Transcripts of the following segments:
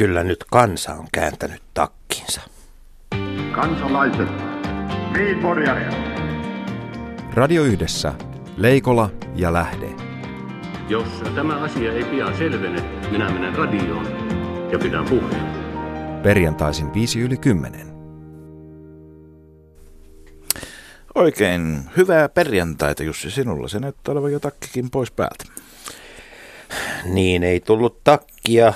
Kyllä nyt kansa on kääntänyt takkinsa. Kansalaiset, Radio Yhdessä, Leikola ja Lähde. Jos tämä asia ei pian selvene, minä menen radioon ja pidän puheen. Perjantaisin 5 yli 10. Oikein hyvää perjantaita Jussi sinulla. Se näyttää olevan jo takkikin pois päältä. Niin, ei tullut takkia.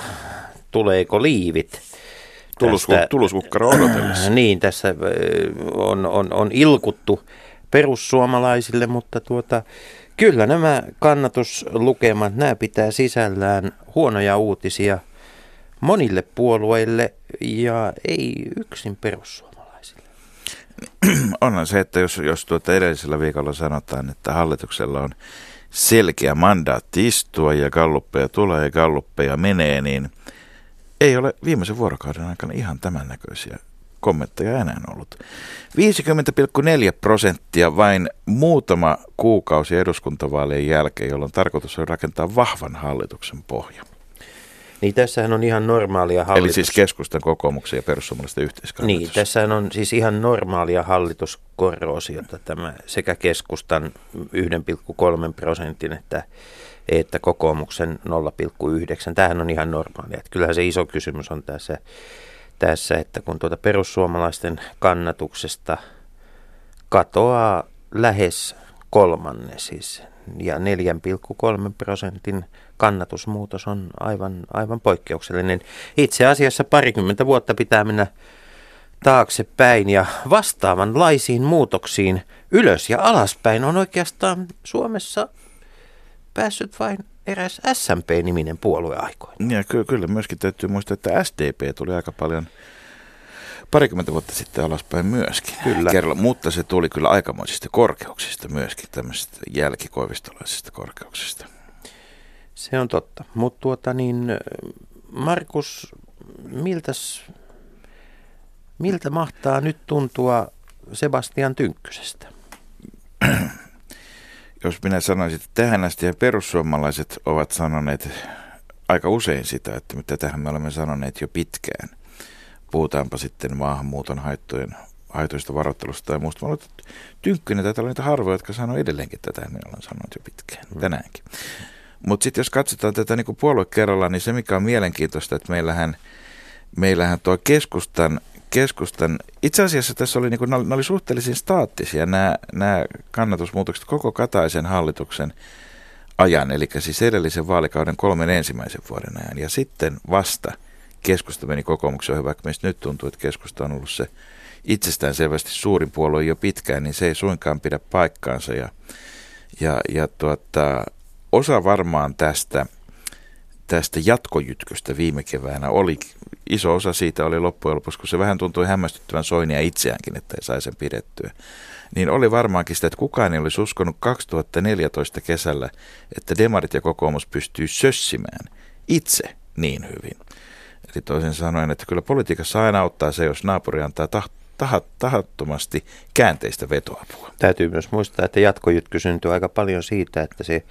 Tuleeko liivit? Tästä, tuluskukkaro odotellessa. Niin, tässä on, on, on ilkuttu perussuomalaisille, mutta tuota, kyllä nämä kannatuslukemat, nämä pitää sisällään huonoja uutisia monille puolueille ja ei yksin perussuomalaisille. Onhan se, että jos, jos tuota edellisellä viikolla sanotaan, että hallituksella on selkeä mandaatti istua ja galluppeja tulee ja galluppeja menee, niin ei ole viimeisen vuorokauden aikana ihan tämän näköisiä kommentteja enää ollut. 50,4 prosenttia vain muutama kuukausi eduskuntavaalien jälkeen, jolloin tarkoitus on rakentaa vahvan hallituksen pohja. Niin tässähän on ihan normaalia hallitus... Eli siis keskustan, kokoomuksen ja perussuomalaisten yhteiskannatus. Niin, tässähän on siis ihan normaalia hallituskorroosiota tämä sekä keskustan 1,3 prosentin että, että kokoomuksen 0,9. Tämähän on ihan normaalia. Että kyllähän se iso kysymys on tässä, tässä että kun tuota perussuomalaisten kannatuksesta katoaa lähes kolmanne siis ja 4,3 prosentin kannatusmuutos on aivan, aivan poikkeuksellinen. Itse asiassa parikymmentä vuotta pitää mennä taaksepäin ja vastaavanlaisiin muutoksiin ylös ja alaspäin on oikeastaan Suomessa päässyt vain eräs SMP-niminen puolue aikoina. Ja ky- kyllä myöskin täytyy muistaa, että SDP tuli aika paljon parikymmentä vuotta sitten alaspäin myöskin. Kyllä. Kerralla, mutta se tuli kyllä aikamoisista korkeuksista myöskin, tämmöisistä jälkikoivistolaisista korkeuksista. Se on totta. Mutta tuota niin, Markus, miltäs, miltä mahtaa nyt tuntua Sebastian Tynkkysestä? Jos minä sanoisin, että tähän asti ja perussuomalaiset ovat sanoneet aika usein sitä, että mitä tähän me olemme sanoneet jo pitkään. Puhutaanpa sitten maahanmuuton haittojen, haitoista varoittelusta tai muusta. Mä Tynkkynen taitaa olla niitä harvoja, jotka sanoo edelleenkin tätä, minä olen sanonut jo pitkään, mm. tänäänkin. Mutta sitten jos katsotaan tätä niin puolue kerrallaan, niin se mikä on mielenkiintoista, että meillähän, meillähän tuo keskustan, keskustan, itse asiassa tässä oli, niin kuin, ne oli suhteellisen staattisia nämä, nämä kannatusmuutokset koko Kataisen hallituksen ajan, eli siis edellisen vaalikauden kolmen ensimmäisen vuoden ajan. Ja sitten vasta keskusta meni kokoomuksen hyvä, meistä nyt tuntuu, että keskusta on ollut se itsestään selvästi suurin puolue jo pitkään, niin se ei suinkaan pidä paikkaansa. Ja, ja, ja tuota, osa varmaan tästä, tästä jatkojytkystä viime keväänä oli, iso osa siitä oli loppujen lopuksi, kun se vähän tuntui hämmästyttävän Soinia itseäänkin, että ei sai sen pidettyä. Niin oli varmaankin sitä, että kukaan ei olisi uskonut 2014 kesällä, että demarit ja kokoomus pystyy sössimään itse niin hyvin. Eli toisin sanoen, että kyllä politiikassa aina auttaa se, jos naapuri antaa tahtoa tahat, tahattomasti käänteistä vetoapua. Täytyy myös muistaa, että jatkojytky syntyy aika paljon siitä, että se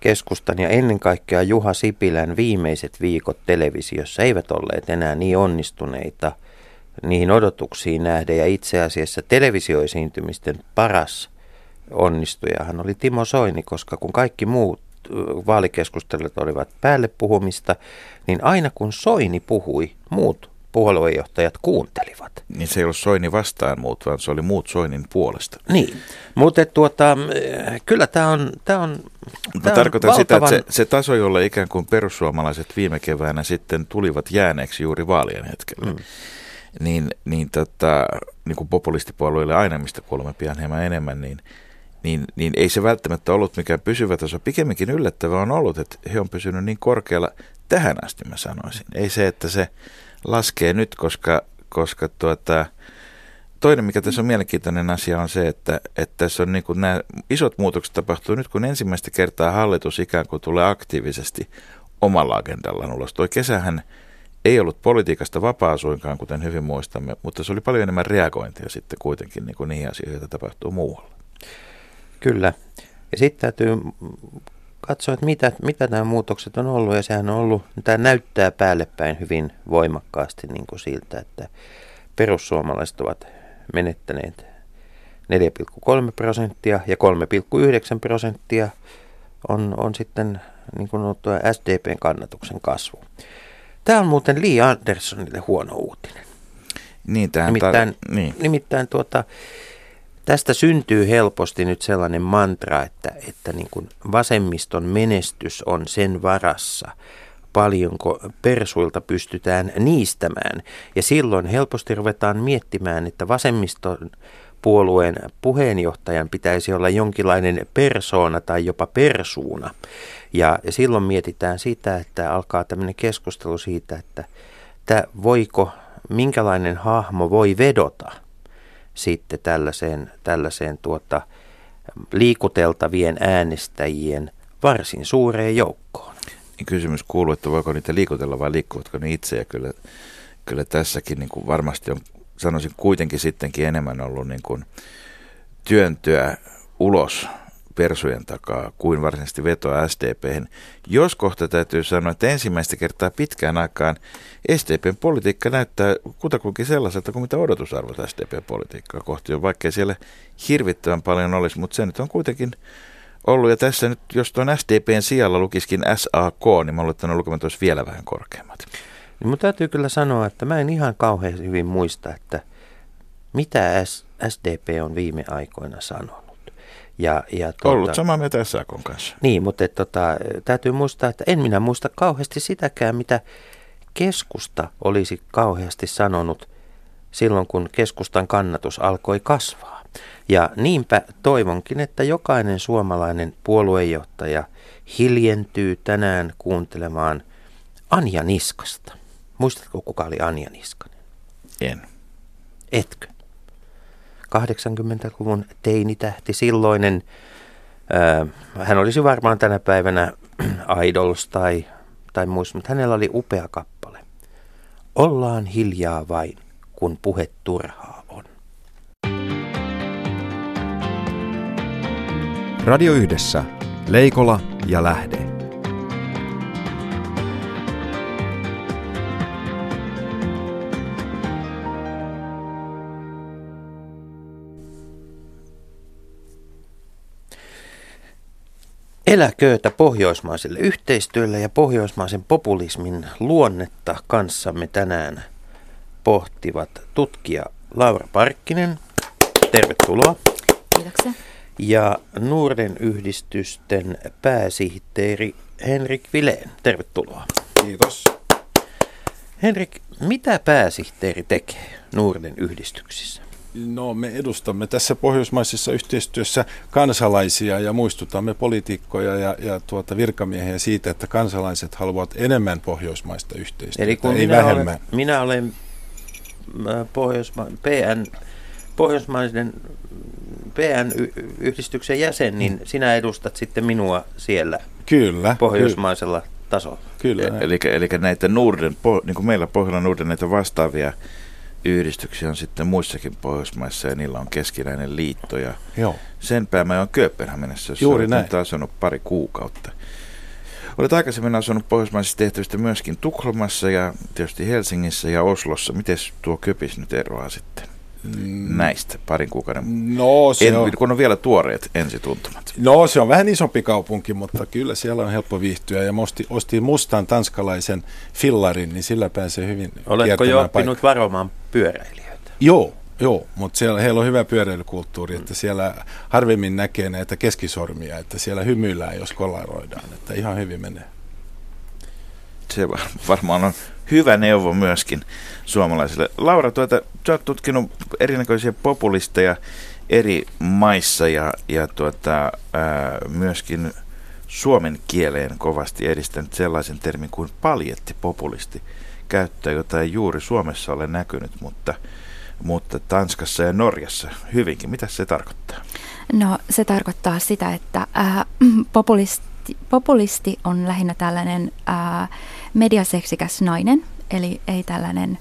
keskustan ja ennen kaikkea Juha Sipilän viimeiset viikot televisiossa eivät olleet enää niin onnistuneita niihin odotuksiin nähden. Ja itse asiassa televisioesiintymisten paras onnistujahan oli Timo Soini, koska kun kaikki muut vaalikeskustelut olivat päälle puhumista, niin aina kun Soini puhui, muut puoluejohtajat kuuntelivat. Niin se ei ollut Soini vastaan muut, vaan se oli muut Soinin puolesta. Niin, mutta tuota, kyllä tämä on, tää on Mä tarkoitan valtavan... sitä, että se, se taso, jolla ikään kuin perussuomalaiset viime keväänä sitten tulivat jääneeksi juuri vaalien hetkellä, mm. niin, niin, tota, niin kuin populistipuolueille aina, mistä kuulemme pian hieman enemmän, niin, niin, niin ei se välttämättä ollut mikään pysyvä taso. Pikemminkin yllättävää on ollut, että he on pysynyt niin korkealla tähän asti, mä sanoisin. Ei se, että se laskee nyt, koska, koska tuota, toinen, mikä tässä on mielenkiintoinen asia, on se, että, että tässä on niin kuin nämä isot muutokset tapahtuu nyt, kun ensimmäistä kertaa hallitus ikään kuin tulee aktiivisesti omalla agendallaan ulos. Tuo kesähän ei ollut politiikasta vapaa suinkaan, kuten hyvin muistamme, mutta se oli paljon enemmän reagointia sitten kuitenkin niin kuin niihin asioihin, joita tapahtuu muualla. Kyllä. Ja sitten täytyy katsoa, että mitä, mitä nämä muutokset on ollut, ja sehän on ollut, tämä näyttää päälle päin hyvin voimakkaasti niin kuin siltä, että perussuomalaiset ovat menettäneet 4,3 prosenttia ja 3,9 prosenttia on, on sitten niin kuin SDPn kannatuksen kasvu. Tämä on muuten Lee Andersonille huono uutinen. Niin, tähän nimittäin, tar- niin. nimittäin tuota, tästä syntyy helposti nyt sellainen mantra, että, että niin kuin vasemmiston menestys on sen varassa, paljonko persuilta pystytään niistämään. Ja silloin helposti ruvetaan miettimään, että vasemmiston puolueen puheenjohtajan pitäisi olla jonkinlainen persoona tai jopa persuuna. Ja, silloin mietitään sitä, että alkaa tämmöinen keskustelu siitä, että, että voiko, minkälainen hahmo voi vedota sitten tällaiseen, tällaiseen tuota, liikuteltavien äänestäjien varsin suureen joukkoon. Niin kysymys kuuluu, että voiko niitä liikutella vai liikkuvatko ne itse ja kyllä, kyllä tässäkin niin kuin varmasti on sanoisin kuitenkin sittenkin enemmän ollut niin kuin työntyä ulos persujen takaa kuin varsinaisesti vetoa SDP:hen. Jos kohta täytyy sanoa, että ensimmäistä kertaa pitkään aikaan SDPn politiikka näyttää kutakuinkin sellaiselta kuin mitä odotusarvot SDP-politiikkaa kohti on, vaikkei siellä hirvittävän paljon olisi, mutta se nyt on kuitenkin ollut. Ja tässä nyt, jos tuon SDPn sijalla lukiskin SAK, niin mä luulen, että ne lukemat olisi vielä vähän korkeammat. Niin mun täytyy kyllä sanoa, että mä en ihan kauhean hyvin muista, että mitä SDP on viime aikoina sanonut. Ja, ja tuota, Ollut samaa mieltä SAKon kanssa. Niin, mutta et, tota, täytyy muistaa, että en minä muista kauheasti sitäkään, mitä keskusta olisi kauheasti sanonut silloin, kun keskustan kannatus alkoi kasvaa. Ja niinpä toivonkin, että jokainen suomalainen puoluejohtaja hiljentyy tänään kuuntelemaan Anja Niskasta. Muistatko, kuka oli Anja Niskanen? En. Etkö? 80-luvun teinitähti, silloinen. Hän olisi varmaan tänä päivänä Idols tai, tai muista, mutta hänellä oli upea kappale. Ollaan hiljaa vain, kun puhe turhaa on. Radio Yhdessä, Leikola ja Lähde. Eläköötä pohjoismaiselle yhteistyölle ja pohjoismaisen populismin luonnetta kanssamme tänään pohtivat tutkija Laura Parkkinen. Tervetuloa. Kiitoksia. Ja nuorten yhdistysten pääsihteeri Henrik Vileen. Tervetuloa. Kiitos. Henrik, mitä pääsihteeri tekee nuorten yhdistyksissä? No me edustamme tässä pohjoismaisessa yhteistyössä kansalaisia ja muistutamme poliitikkoja ja, ja tuota virkamiehiä siitä, että kansalaiset haluavat enemmän pohjoismaista yhteistyötä, Eli kun ei minä vähemmän. Olen, minä olen äh, Pohjoisma, PN, pohjoismaisen PN-yhdistyksen jäsen, niin mm. sinä edustat sitten minua siellä kyllä, pohjoismaisella kyllä. tasolla. Kyllä. E- eli, eli näitä Norden, niin kuin meillä Pohjola Norden, näitä vastaavia yhdistyksiä on sitten muissakin Pohjoismaissa ja niillä on keskinäinen liitto. Ja Joo. Sen mä oon Kööpenhaminassa, jossa Juuri näin. asunut pari kuukautta. Olet aikaisemmin asunut pohjoismaisista tehtävistä myöskin Tukholmassa ja tietysti Helsingissä ja Oslossa. Miten tuo Köpis nyt eroaa sitten? Mm. näistä parin kuukauden? No, se en, on... Kun on vielä tuoreet ensituntumat. No se on vähän isompi kaupunki, mutta kyllä siellä on helppo viihtyä. Ja ostin, ostin mustan tanskalaisen fillarin, niin sillä pääsee hyvin Oletko jo oppinut paikka. varomaan pyöräilijöitä? Joo, Joo, mutta siellä, heillä on hyvä pyöräilykulttuuri, että siellä harvemmin näkee näitä keskisormia, että siellä hymyillään, jos kolaroidaan, että ihan hyvin menee. Se varmaan on hyvä neuvo myöskin suomalaisille. Laura, tuota, sä oot tutkinut erinäköisiä populisteja eri maissa ja, ja tuota, ää, myöskin suomen kieleen kovasti edistänyt sellaisen termin kuin paljettipopulisti käyttää, jota ei juuri Suomessa ole näkynyt, mutta, mutta Tanskassa ja Norjassa hyvinkin. Mitä se tarkoittaa? No se tarkoittaa sitä, että ää, populisti, populisti on lähinnä tällainen ää, mediaseksikäs nainen, eli ei tällainen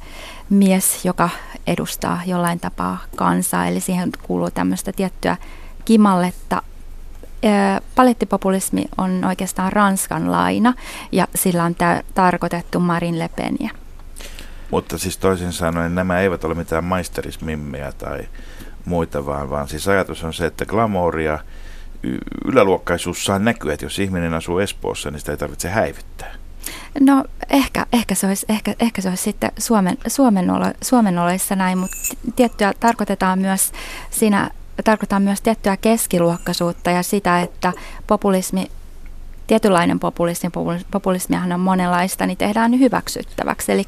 mies, joka edustaa jollain tapaa kansaa, eli siihen kuuluu tämmöistä tiettyä kimalletta, palettipopulismi on oikeastaan Ranskan laina ja sillä on tä- tarkoitettu Marin Le Peniä. Mutta siis toisin sanoen nämä eivät ole mitään maisterismimmejä tai muita, vaan, vaan siis ajatus on se, että glamouria, yläluokkaisuus saa näkyä, että jos ihminen asuu Espoossa, niin sitä ei tarvitse häivyttää. No ehkä, ehkä, se, olisi, ehkä, ehkä se olisi sitten Suomen, Suomen, olo, Suomen oloissa näin, mutta tiettyä tarkoitetaan myös siinä tarkoittaa myös tiettyä keskiluokkaisuutta ja sitä, että populismi, tietynlainen populismi, populismiahan on monenlaista, niin tehdään hyväksyttäväksi. Eli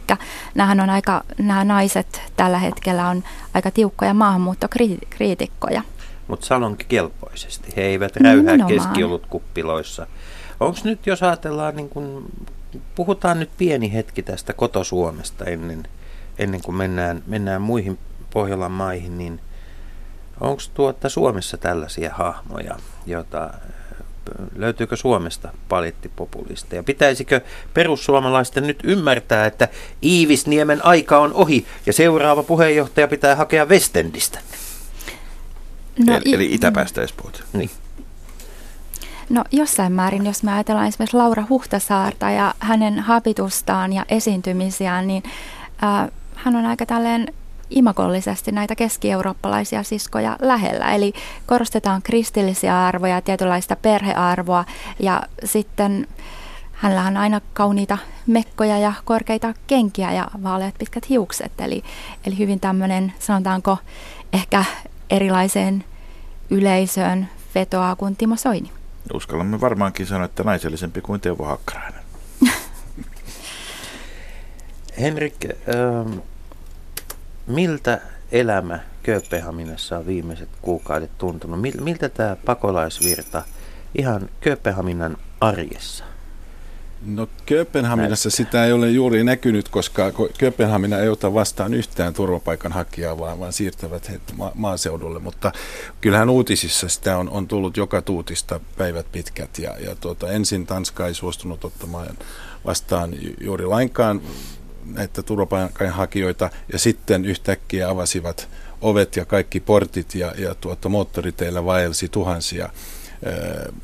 nämä, on aika, nämä naiset tällä hetkellä on aika tiukkoja maahanmuuttokriitikkoja. Mutta salonkin kelpoisesti. He eivät räyhää keskiolutkuppiloissa. Onko nyt, jos ajatellaan, niin kun, puhutaan nyt pieni hetki tästä kotosuomesta ennen, ennen kuin mennään, mennään muihin Pohjolan maihin, niin onko tuota Suomessa tällaisia hahmoja, joita löytyykö Suomesta palittipopulisteja? Pitäisikö perussuomalaisten nyt ymmärtää, että Iivisniemen aika on ohi ja seuraava puheenjohtaja pitää hakea Westendistä? No, eli, eli itäpäästä Espoota. Niin. No jossain määrin, jos me ajatellaan esimerkiksi Laura Huhtasaarta ja hänen habitustaan ja esiintymisiään, niin äh, hän on aika tälleen imakollisesti näitä keski-eurooppalaisia siskoja lähellä. Eli korostetaan kristillisiä arvoja ja tietynlaista perhearvoa ja sitten hänellä on aina kauniita mekkoja ja korkeita kenkiä ja vaaleat pitkät hiukset. Eli, eli hyvin tämmöinen, sanotaanko, ehkä erilaiseen yleisöön vetoaa kuin Timo Soini. Uskallamme varmaankin sanoa, että naisellisempi kuin Teuvo Hakkarainen. Henrik, ähm, miltä elämä Kööpenhaminassa on viimeiset kuukaudet tuntunut? Miltä tämä pakolaisvirta ihan Kööpenhaminan arjessa No Kööpenhaminassa sitä ei ole juuri näkynyt, koska Kööpenhamina ei ota vastaan yhtään turvapaikanhakijaa, vaan, vaan siirtävät he ma- maaseudulle. Mutta kyllähän uutisissa sitä on, on tullut joka tuutista päivät pitkät. Ja, ja tuota, ensin Tanska ei suostunut ottamaan vastaan juuri lainkaan näitä turvapaikanhakijoita ja sitten yhtäkkiä avasivat ovet ja kaikki portit ja, ja tuota, moottoriteillä vaelsi tuhansia ää,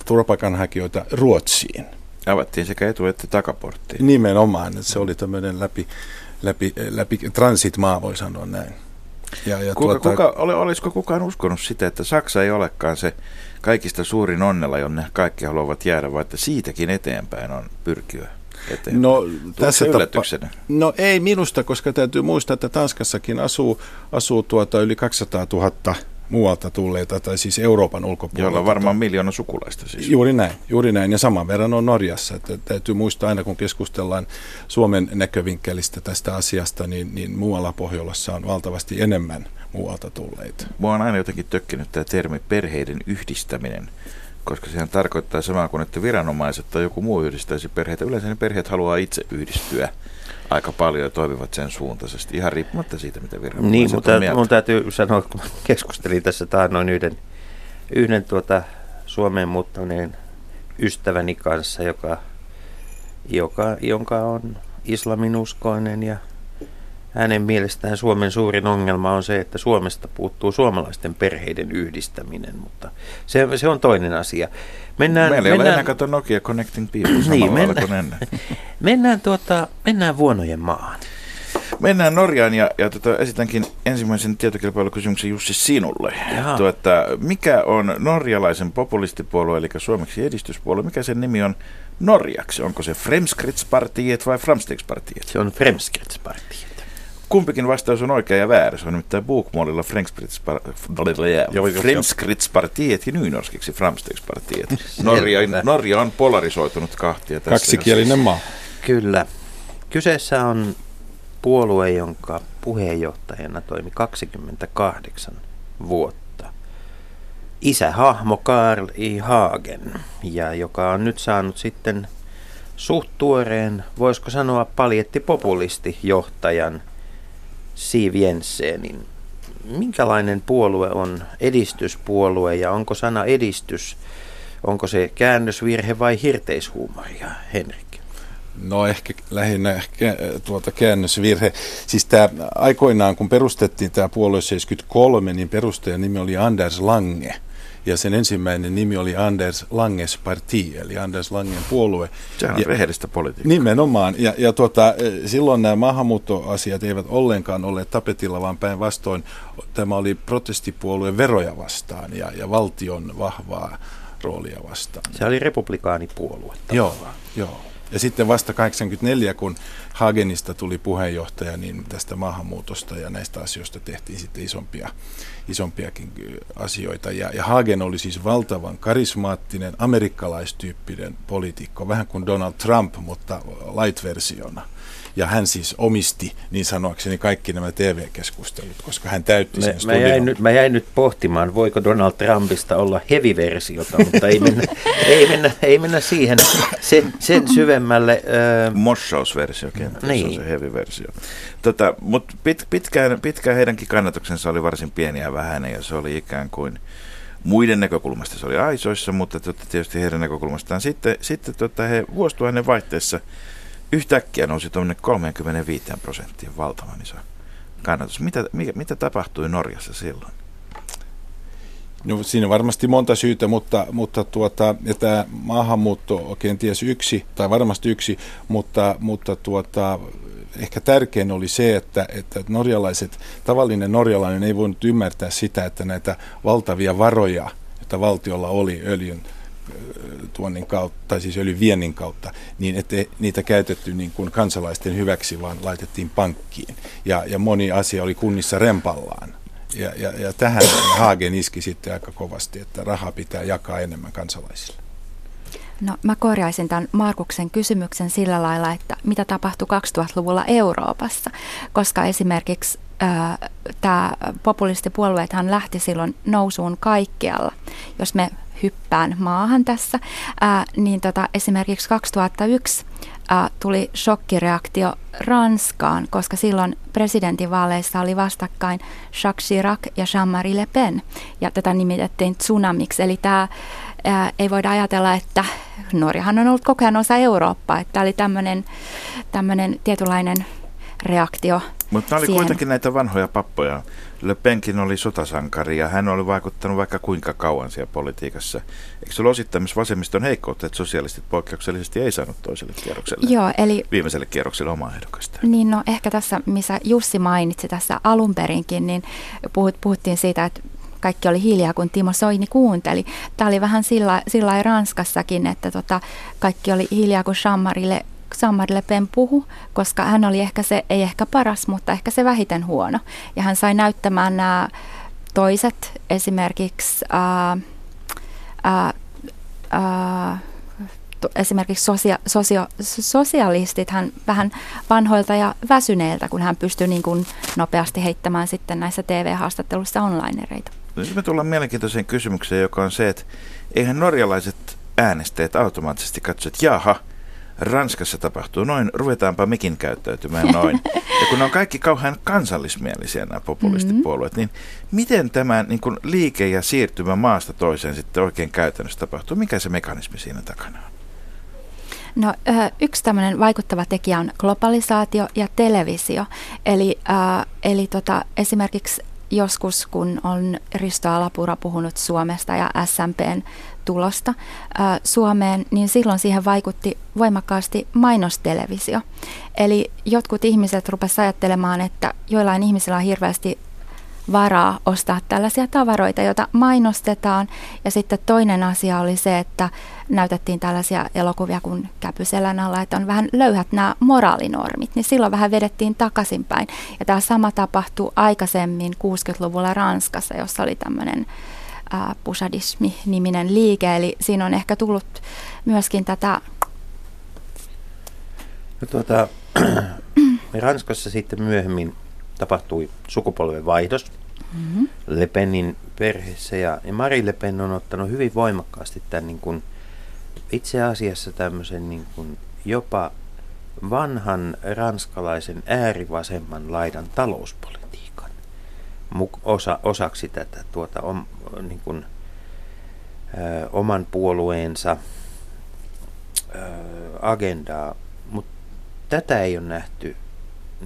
turvapaikanhakijoita Ruotsiin. Avattiin sekä etu- että takaporttiin. Nimenomaan, että se oli tämmöinen läpi, läpi, läpi transitmaa, voi sanoa näin. Ja, ja kuka, tuota, kuka, ole, olisiko kukaan uskonut sitä, että Saksa ei olekaan se kaikista suurin onnella, jonne kaikki haluavat jäädä, vaan että siitäkin eteenpäin on pyrkiä eteenpäin? No, tässä yllätyksenä? No ei minusta, koska täytyy muistaa, että Tanskassakin asuu, asuu tuota yli 200 000 muualta tulleita, tai siis Euroopan ulkopuolelta. Joilla on varmaan miljoona sukulaista siis. Juuri näin, juuri näin. Ja saman verran on Norjassa. Että täytyy muistaa aina, kun keskustellaan Suomen näkövinkkelistä tästä asiasta, niin, niin muualla Pohjolassa on valtavasti enemmän muualta tulleita. Mua on aina jotenkin tökkinyt tämä termi perheiden yhdistäminen, koska sehän tarkoittaa samaa kuin, että viranomaiset tai joku muu yhdistäisi perheitä. Yleensä ne perheet haluaa itse yhdistyä aika paljon ja toimivat sen suuntaisesti, ihan riippumatta siitä, mitä viranomaiset Niin, mutta mun täytyy sanoa, kun keskustelin tässä noin yhden, yhden tuota Suomeen muuttaneen ystäväni kanssa, joka, joka, jonka on islaminuskoinen ja hänen mielestään Suomen suurin ongelma on se, että Suomesta puuttuu suomalaisten perheiden yhdistäminen, mutta se, se on toinen asia. Mennään, Meillä ei mennään, ole enää kato Nokia Connecting People niin, mennään, kuin ennen. mennään, tuota, mennään vuonojen maahan. Mennään Norjaan ja, ja tota, esitänkin ensimmäisen tietokilpailukysymyksen Jussi sinulle. Tuota, mikä on norjalaisen populistipuolue, eli suomeksi edistyspuolue, mikä sen nimi on norjaksi? Onko se Fremskrittspartiet vai Framstegspartiet? Se on Fremskrittspartiet. Kumpikin vastaus on oikea ja väärä. Se on nimittäin Bokmålilla Fremskrittspartiet ja nynorskiksi Framstegspartiet. Norja, Norja on polarisoitunut kahtia tässä. Kaksikielinen maa. Kyllä. Kyseessä on puolue, jonka puheenjohtajana toimi 28 vuotta. Isähahmo Karl I. Hagen, ja joka on nyt saanut sitten suht tuoreen, voisiko sanoa paljettipopulisti johtajan – Siv Jensenin. Minkälainen puolue on edistyspuolue ja onko sana edistys, onko se käännösvirhe vai hirteishuumoria, Henrik? No ehkä lähinnä ehkä, tuota käännösvirhe. Siis tämä aikoinaan, kun perustettiin tämä puolue 73, niin perustajan nimi oli Anders Lange. Ja sen ensimmäinen nimi oli Anders Langes Parti, eli Anders Langen puolue. Sehän on ja, rehellistä politiikkaa. Nimenomaan, ja, ja tuota, silloin nämä maahanmuuttoasiat eivät ollenkaan olleet tapetilla, vaan päinvastoin tämä oli protestipuolueen veroja vastaan ja, ja valtion vahvaa roolia vastaan. Se oli republikaanipuolue. Joo, joo. Ja sitten vasta 84, kun Hagenista tuli puheenjohtaja, niin tästä maahanmuutosta ja näistä asioista tehtiin sitten isompia, isompiakin asioita. Ja, ja Hagen oli siis valtavan karismaattinen, amerikkalaistyyppinen poliitikko, vähän kuin Donald Trump, mutta light-versiona. Ja hän siis omisti niin sanoakseni kaikki nämä TV-keskustelut, koska hän täytti mä, sen mä jäin, studion. nyt, mä jäin nyt pohtimaan, voiko Donald Trumpista olla heavy-versiota, mutta ei mennä, ei mennä, ei mennä siihen sen, sen syvemmälle. Öö, Mossausversio kenties Niin. on se heavy-versio. Tota, Mutta pit, pitkään, pitkään heidänkin kannatuksensa oli varsin pieni ja vähäinen ja se oli ikään kuin muiden näkökulmasta se oli aisoissa, mutta tota, tietysti heidän näkökulmastaan. Sitten, sitten tota, he vuosituhannen vaihteessa yhtäkkiä nousi tuonne 35 prosenttia valtavan iso kannatus. Mitä, mikä, mitä tapahtui Norjassa silloin? No, siinä on varmasti monta syytä, mutta, mutta tuota, ja tämä maahanmuutto on kenties yksi, tai varmasti yksi, mutta, mutta tuota, ehkä tärkein oli se, että, että norjalaiset, tavallinen norjalainen ei voinut ymmärtää sitä, että näitä valtavia varoja, joita valtiolla oli öljyn tuonnin kautta, tai siis öljyn viennin kautta, niin ettei niitä käytetty niin kuin kansalaisten hyväksi, vaan laitettiin pankkiin. Ja, ja moni asia oli kunnissa rempallaan. Ja, ja, ja tähän Hagen iski sitten aika kovasti, että rahaa pitää jakaa enemmän kansalaisille. No mä korjaisin tämän Markuksen kysymyksen sillä lailla, että mitä tapahtui 2000-luvulla Euroopassa, koska esimerkiksi tämä populistipuolueethan lähti silloin nousuun kaikkialla. Jos me hyppään maahan tässä, ää, niin tota, esimerkiksi 2001 ää, tuli shokkireaktio Ranskaan, koska silloin presidentinvaaleissa oli vastakkain Jacques Chirac ja Jean-Marie Le Pen, ja tätä nimitettiin tsunamiksi, eli tämä ei voida ajatella, että Norjahan on ollut koko ajan osa Eurooppaa, että tämä oli tämmöinen tietynlainen reaktio Mutta oli siihen. kuitenkin näitä vanhoja pappoja. Le Penkin oli sotasankari ja hän oli vaikuttanut vaikka kuinka kauan siellä politiikassa. Eikö se ole osittain myös vasemmiston heikkoutta, että sosialistit poikkeuksellisesti ei saanut toiselle kierrokselle, Joo, eli viimeiselle kierrokselle omaa ehdokasta? Niin no ehkä tässä, missä Jussi mainitsi tässä alun perinkin, niin puhut, puhuttiin siitä, että kaikki oli hiljaa, kun Timo Soini kuunteli. Tämä oli vähän sillä, sillä Ranskassakin, että tota, kaikki oli hiljaa, kun Jean-Marie Jean-Marie Le Pen puhu, koska hän oli ehkä se, ei ehkä paras, mutta ehkä se vähiten huono. Ja hän sai näyttämään nämä toiset, esimerkiksi ää, ää, ää, esimerkiksi sosia, sosio, sosialistit hän vähän vanhoilta ja väsyneiltä, kun hän pystyi niin kuin nopeasti heittämään sitten näissä TV-haastatteluissa onlinereita. Nyt me tullaan mielenkiintoiseen kysymykseen, joka on se, että eihän norjalaiset äänestäjät automaattisesti katso, että jaha, Ranskassa tapahtuu noin, ruvetaanpa mekin käyttäytymään noin. Ja kun ne on kaikki kauhean kansallismielisiä nämä populistipuolueet, niin miten tämä niin kuin liike ja siirtymä maasta toiseen sitten oikein käytännössä tapahtuu? Mikä se mekanismi siinä takana on? No, yksi tämmöinen vaikuttava tekijä on globalisaatio ja televisio. Eli, äh, eli tota, esimerkiksi joskus, kun on Risto Alapura puhunut Suomesta ja SMPn tulosta Suomeen, niin silloin siihen vaikutti voimakkaasti mainostelevisio. Eli jotkut ihmiset rupesivat ajattelemaan, että joillain ihmisillä on hirveästi varaa ostaa tällaisia tavaroita, joita mainostetaan. Ja sitten toinen asia oli se, että näytettiin tällaisia elokuvia kuin Käpyselän alla, että on vähän löyhät nämä moraalinormit, niin silloin vähän vedettiin takaisinpäin. Ja tämä sama tapahtui aikaisemmin 60-luvulla Ranskassa, jossa oli tämmöinen pusadismi-niminen liike, eli siinä on ehkä tullut myöskin tätä No, tuota, Ranskassa sitten myöhemmin tapahtui sukupolven vaihdos mm-hmm. Le Penin perheessä ja, ja Marie Le Pen on ottanut hyvin voimakkaasti tämän niin kuin, itse asiassa tämmöisen niin kuin, jopa vanhan ranskalaisen äärivasemman laidan talouspolitiikan osa, osaksi tätä tuota, om, niin kuin, ö, oman puolueensa ö, agendaa, mutta tätä ei ole nähty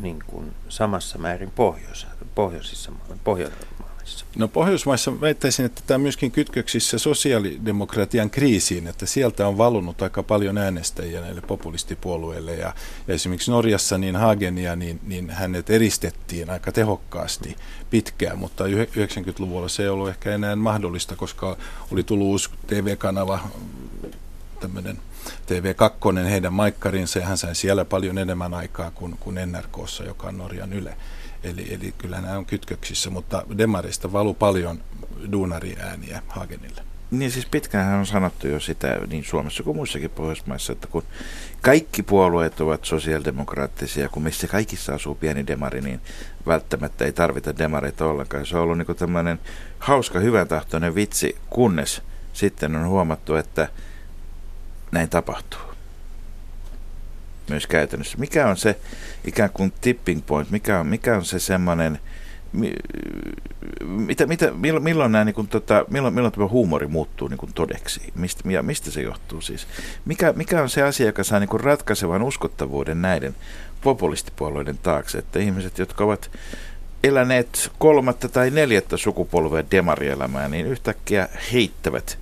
niin kuin samassa määrin pohjois, pohjoisissa, pohjoismaissa. Pohjoismaissa? No Pohjoismaissa väittäisin, että tämä on myöskin kytköksissä sosiaalidemokratian kriisiin, että sieltä on valunut aika paljon äänestäjiä näille populistipuolueille ja, ja esimerkiksi Norjassa niin Hagenia, niin, niin hänet eristettiin aika tehokkaasti pitkään, mutta 90-luvulla se ei ollut ehkä enää mahdollista, koska oli tullut uusi TV-kanava, tämmöinen TV2, heidän maikkarinsa, ja hän sai siellä paljon enemmän aikaa kuin, kuin NRKssa, joka on Norjan Yle. Eli, eli kyllä nämä on kytköksissä, mutta Demarista valu paljon duunariääniä Hagenille. Niin siis pitkään on sanottu jo sitä niin Suomessa kuin muissakin Pohjoismaissa, että kun kaikki puolueet ovat sosiaalidemokraattisia, kun missä kaikissa asuu pieni demari, niin välttämättä ei tarvita demareita ollenkaan. Se on ollut niin tämmöinen hauska, hyvän tahtoinen vitsi, kunnes sitten on huomattu, että näin tapahtuu myös käytännössä. Mikä on se ikään kuin tipping point, mikä on, mikä on se semmoinen, mitä, mitä, milloin, milloin, nämä, niin kuin, tota, milloin, milloin tämä huumori muuttuu niin kuin todeksi? Mistä, ja mistä se johtuu siis? Mikä, mikä on se asia, joka saa niin kuin ratkaisevan uskottavuuden näiden populistipuolueiden taakse, että ihmiset, jotka ovat eläneet kolmatta tai neljättä sukupolvea demarielämää, niin yhtäkkiä heittävät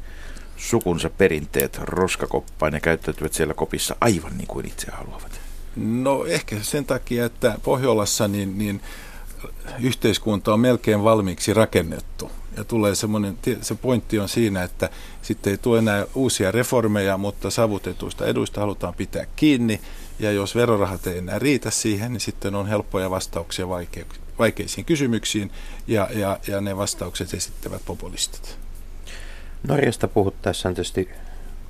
sukunsa perinteet roskakoppaan ja käyttäytyvät siellä kopissa aivan niin kuin itse haluavat? No ehkä sen takia, että Pohjolassa niin, niin yhteiskunta on melkein valmiiksi rakennettu. Ja tulee semmoinen, se pointti on siinä, että sitten ei tule enää uusia reformeja, mutta savutetuista eduista halutaan pitää kiinni. Ja jos verorahat ei enää riitä siihen, niin sitten on helppoja vastauksia vaikeisiin kysymyksiin, ja, ja, ja ne vastaukset esittävät populistit. Norjasta puhuttaessa on tietysti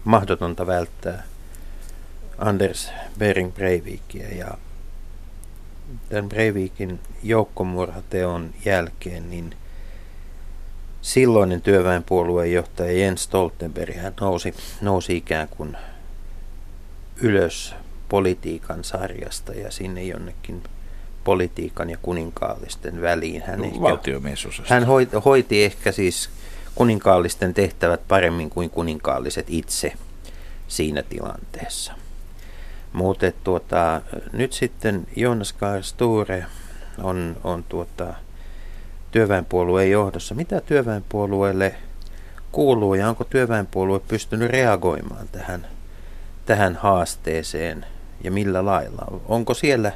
mahdotonta välttää Anders Bering Breivikia ja tämän Breivikin joukkomurhateon jälkeen niin silloinen työväenpuolueen johtaja Jens Stoltenberg hän nousi, nousi ikään kuin ylös politiikan sarjasta ja sinne jonnekin politiikan ja kuninkaallisten väliin. Hän, no, ehkä, hän hoiti, hoiti ehkä siis kuninkaallisten tehtävät paremmin kuin kuninkaalliset itse siinä tilanteessa. Mutta tuota, nyt sitten Jonas Karl Sture on, on tuota, työväenpuolueen johdossa. Mitä työväenpuolueelle kuuluu ja onko työväenpuolue pystynyt reagoimaan tähän, tähän haasteeseen ja millä lailla? Onko siellä,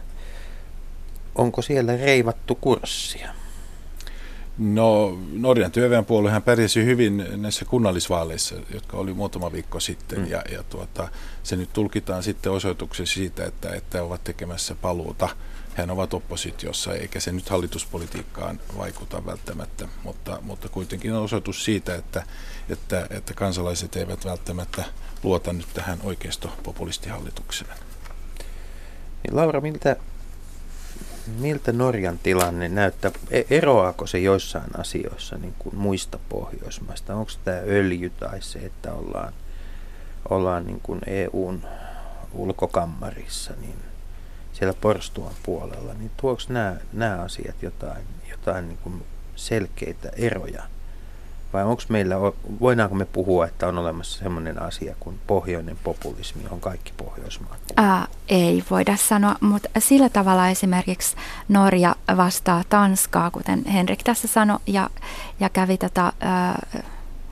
onko siellä reivattu kurssia? No Norjan työväenpuoluehan pärjäsi hyvin näissä kunnallisvaaleissa, jotka oli muutama viikko sitten. Mm. Ja, ja tuota, se nyt tulkitaan sitten osoitukseksi siitä, että, että ovat tekemässä paluuta. Hän ovat oppositiossa, eikä se nyt hallituspolitiikkaan vaikuta välttämättä, mutta, mutta kuitenkin on osoitus siitä, että, että, että kansalaiset eivät välttämättä luota nyt tähän oikeisto-populistihallitukseen. Niin Laura, miltä miltä Norjan tilanne näyttää? E- eroaako se joissain asioissa niin kuin muista Pohjoismaista? Onko tämä öljy tai se, että ollaan, ollaan niin kuin EUn ulkokammarissa, niin siellä porstuan puolella, niin tuoks nämä, nämä asiat jotain, jotain niin kuin selkeitä eroja? Vai onko meillä, voidaanko me puhua, että on olemassa sellainen asia kuin pohjoinen populismi, on kaikki Pohjoismaat? Ää, ei voida sanoa, mutta sillä tavalla esimerkiksi Norja vastaa Tanskaa, kuten Henrik tässä sanoi, ja, ja kävi tätä... Ää,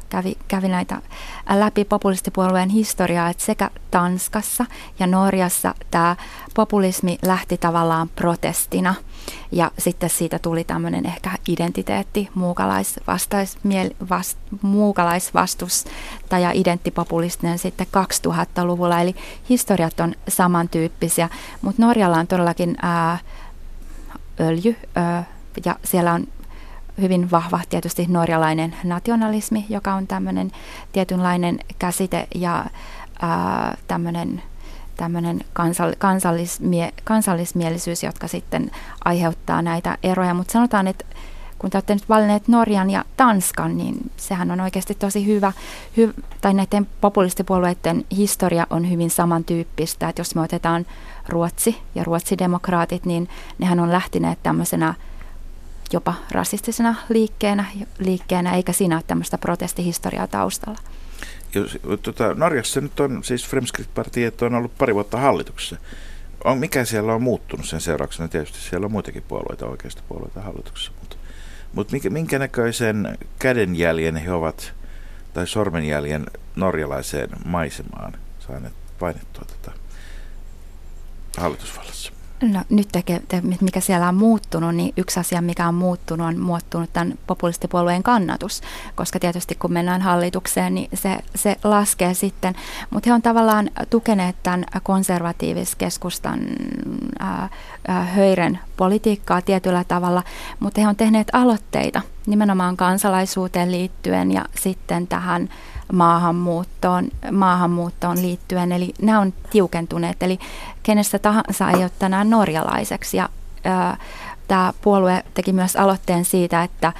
kävi, kävi näitä läpi populistipuolueen historiaa, että sekä Tanskassa ja Norjassa tämä populismi lähti tavallaan protestina. Ja sitten siitä tuli tämmöinen ehkä identiteetti, muukalaisvast, muukalaisvastus ja identtipopulistinen sitten 2000-luvulla, eli historiat on samantyyppisiä, mutta Norjalla on todellakin ää, öljy ää, ja siellä on hyvin vahva tietysti norjalainen nationalismi, joka on tämmöinen tietynlainen käsite ja tämmöinen tämmöinen kansall, kansallismie, kansallismielisyys, jotka sitten aiheuttaa näitä eroja. Mutta sanotaan, että kun te olette nyt valinneet Norjan ja Tanskan, niin sehän on oikeasti tosi hyvä, hy, tai näiden populistipuolueiden historia on hyvin samantyyppistä, että jos me otetaan Ruotsi ja ruotsidemokraatit, niin nehän on lähtineet tämmöisenä jopa rasistisena liikkeenä, liikkeenä eikä siinä ole tämmöistä protestihistoriaa taustalla. Jos, tota, Norjassa nyt on siis Fremskrittspartiet on ollut pari vuotta hallituksessa. On, mikä siellä on muuttunut sen seurauksena? Tietysti siellä on muitakin puolueita, oikeista puolueita hallituksessa, mutta Mutta minkä, minkä näköisen kädenjäljen he ovat, tai sormenjäljen norjalaiseen maisemaan saaneet painettua tätä hallitusvallassa? No nyt tekee, mikä siellä on muuttunut, niin yksi asia, mikä on muuttunut, on muuttunut tämän populistipuolueen kannatus, koska tietysti kun mennään hallitukseen, niin se, se laskee sitten, mutta he on tavallaan tukeneet tämän konservatiiviskeskustan ää, ää, politiikkaa tietyllä tavalla, mutta he on tehneet aloitteita nimenomaan kansalaisuuteen liittyen ja sitten tähän maahanmuuttoon, maahanmuuttoon liittyen. Eli nämä on tiukentuneet, eli kenestä tahansa ei ole tänään norjalaiseksi. Ja ää, tämä puolue teki myös aloitteen siitä, että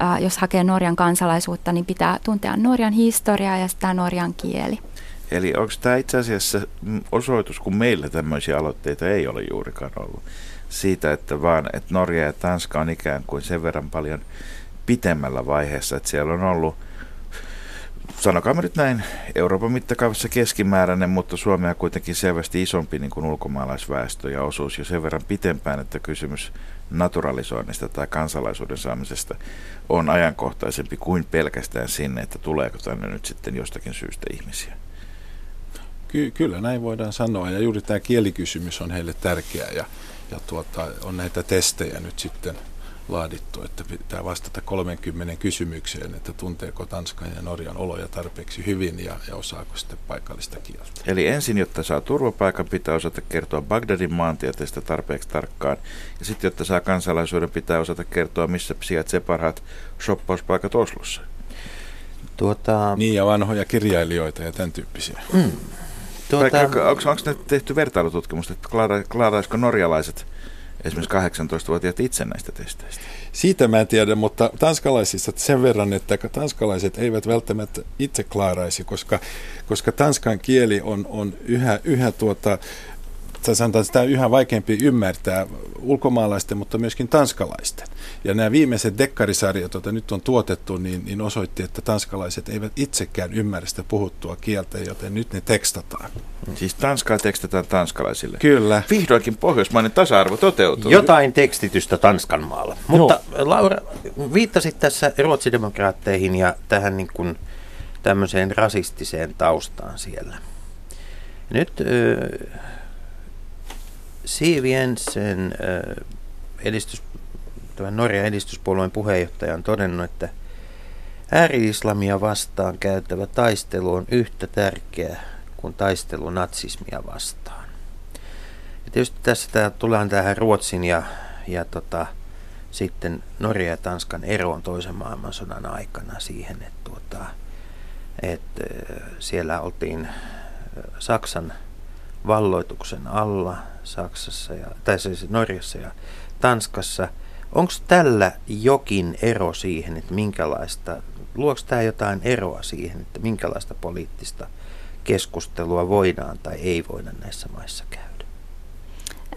ää, jos hakee Norjan kansalaisuutta, niin pitää tuntea Norjan historiaa ja sitä Norjan kieli. Eli onko tämä itse asiassa osoitus, kun meillä tämmöisiä aloitteita ei ole juurikaan ollut, siitä, että vaan että Norja ja Tanska on ikään kuin sen verran paljon pitemmällä vaiheessa, että siellä on ollut sanokaa nyt näin, Euroopan mittakaavassa keskimääräinen, mutta Suomea kuitenkin selvästi isompi niin kuin ulkomaalaisväestö ja osuus. Jo sen verran pitempään, että kysymys naturalisoinnista tai kansalaisuuden saamisesta on ajankohtaisempi kuin pelkästään sinne, että tuleeko tänne nyt sitten jostakin syystä ihmisiä. Ky- kyllä näin voidaan sanoa. Ja juuri tämä kielikysymys on heille tärkeä. Ja, ja tuota, on näitä testejä nyt sitten – laadittu, että pitää vastata 30 kysymykseen, että tunteeko Tanskan ja Norjan oloja tarpeeksi hyvin ja, ja osaako sitten paikallista kieltä. Eli ensin, jotta saa turvapaikan, pitää osata kertoa Bagdadin maantieteestä tarpeeksi tarkkaan. Ja sitten, jotta saa kansalaisuuden, pitää osata kertoa, missä sijaitsee parhaat shoppauspaikat Oslossa. Tuota... Niin, ja vanhoja kirjailijoita ja tämän tyyppisiä. Mm. Tuota... Onko, onko tehty vertailututkimusta, että klaaraisiko norjalaiset – esimerkiksi 18-vuotiaat itse näistä testeistä? Siitä mä en tiedä, mutta tanskalaisista sen verran, että tanskalaiset eivät välttämättä itse klaaraisi, koska, koska tanskan kieli on, on yhä, yhä tuota, sanotaan, sitä on yhä vaikeampi ymmärtää ulkomaalaisten, mutta myöskin tanskalaisten. Ja nämä viimeiset dekkarisarjat, joita nyt on tuotettu, niin, niin osoitti, että tanskalaiset eivät itsekään ymmärrä sitä puhuttua kieltä, joten nyt ne tekstataan. Siis tanskaa tekstataan tanskalaisille. Kyllä. Vihdoinkin pohjoismainen tasa-arvo toteutuu. Jotain tekstitystä Tanskan maalla. Mutta Joo. Laura, viittasit tässä ruotsidemokraatteihin ja tähän niin kuin tämmöiseen rasistiseen taustaan siellä. Nyt Siv Jensen, edistys, Norjan edistyspuolueen puheenjohtaja on todennut, että ääri-islamia vastaan käytävä taistelu on yhtä tärkeä kuin taistelu natsismia vastaan. Ja tietysti tässä tää, tullaan tähän Ruotsin ja, ja tota, sitten Norja ja Tanskan eroon toisen maailmansodan aikana siihen, että, tuota, että siellä oltiin Saksan valloituksen alla Saksassa, ja, tai siis Norjassa ja Tanskassa. Onko tällä jokin ero siihen, että minkälaista, luoks tämä jotain eroa siihen, että minkälaista poliittista keskustelua voidaan tai ei voida näissä maissa käydä?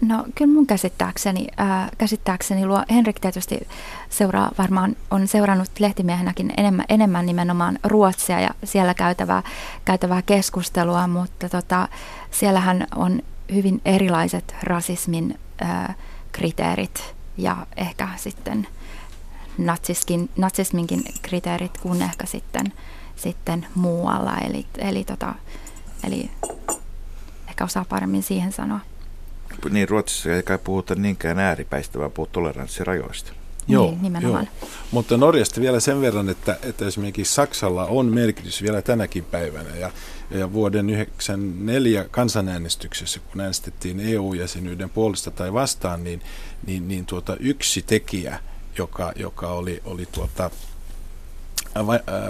No kyllä mun käsittääkseni, ää, käsittääkseni luo, Henrik tietysti seuraa, varmaan on seurannut lehtimiehenäkin enemmän, enemmän nimenomaan Ruotsia ja siellä käytävää, käytävää keskustelua, mutta tota, siellähän on hyvin erilaiset rasismin ää, kriteerit ja ehkä sitten natsiskin, natsisminkin kriteerit kuin ehkä sitten, sitten muualla. Eli, eli, tota, eli ehkä osaa paremmin siihen sanoa. Niin, Ruotsissa ei kai puhuta niinkään ääripäistä, vaan puhut toleranssirajoista. Joo, niin, nimenomaan. Joo. Mutta Norjasta vielä sen verran, että, että esimerkiksi Saksalla on merkitys vielä tänäkin päivänä. Ja, ja vuoden 1994 kansanäänestyksessä, kun äänestettiin EU-jäsenyyden puolesta tai vastaan, niin, niin, niin tuota, yksi tekijä, joka, joka oli, oli tuota,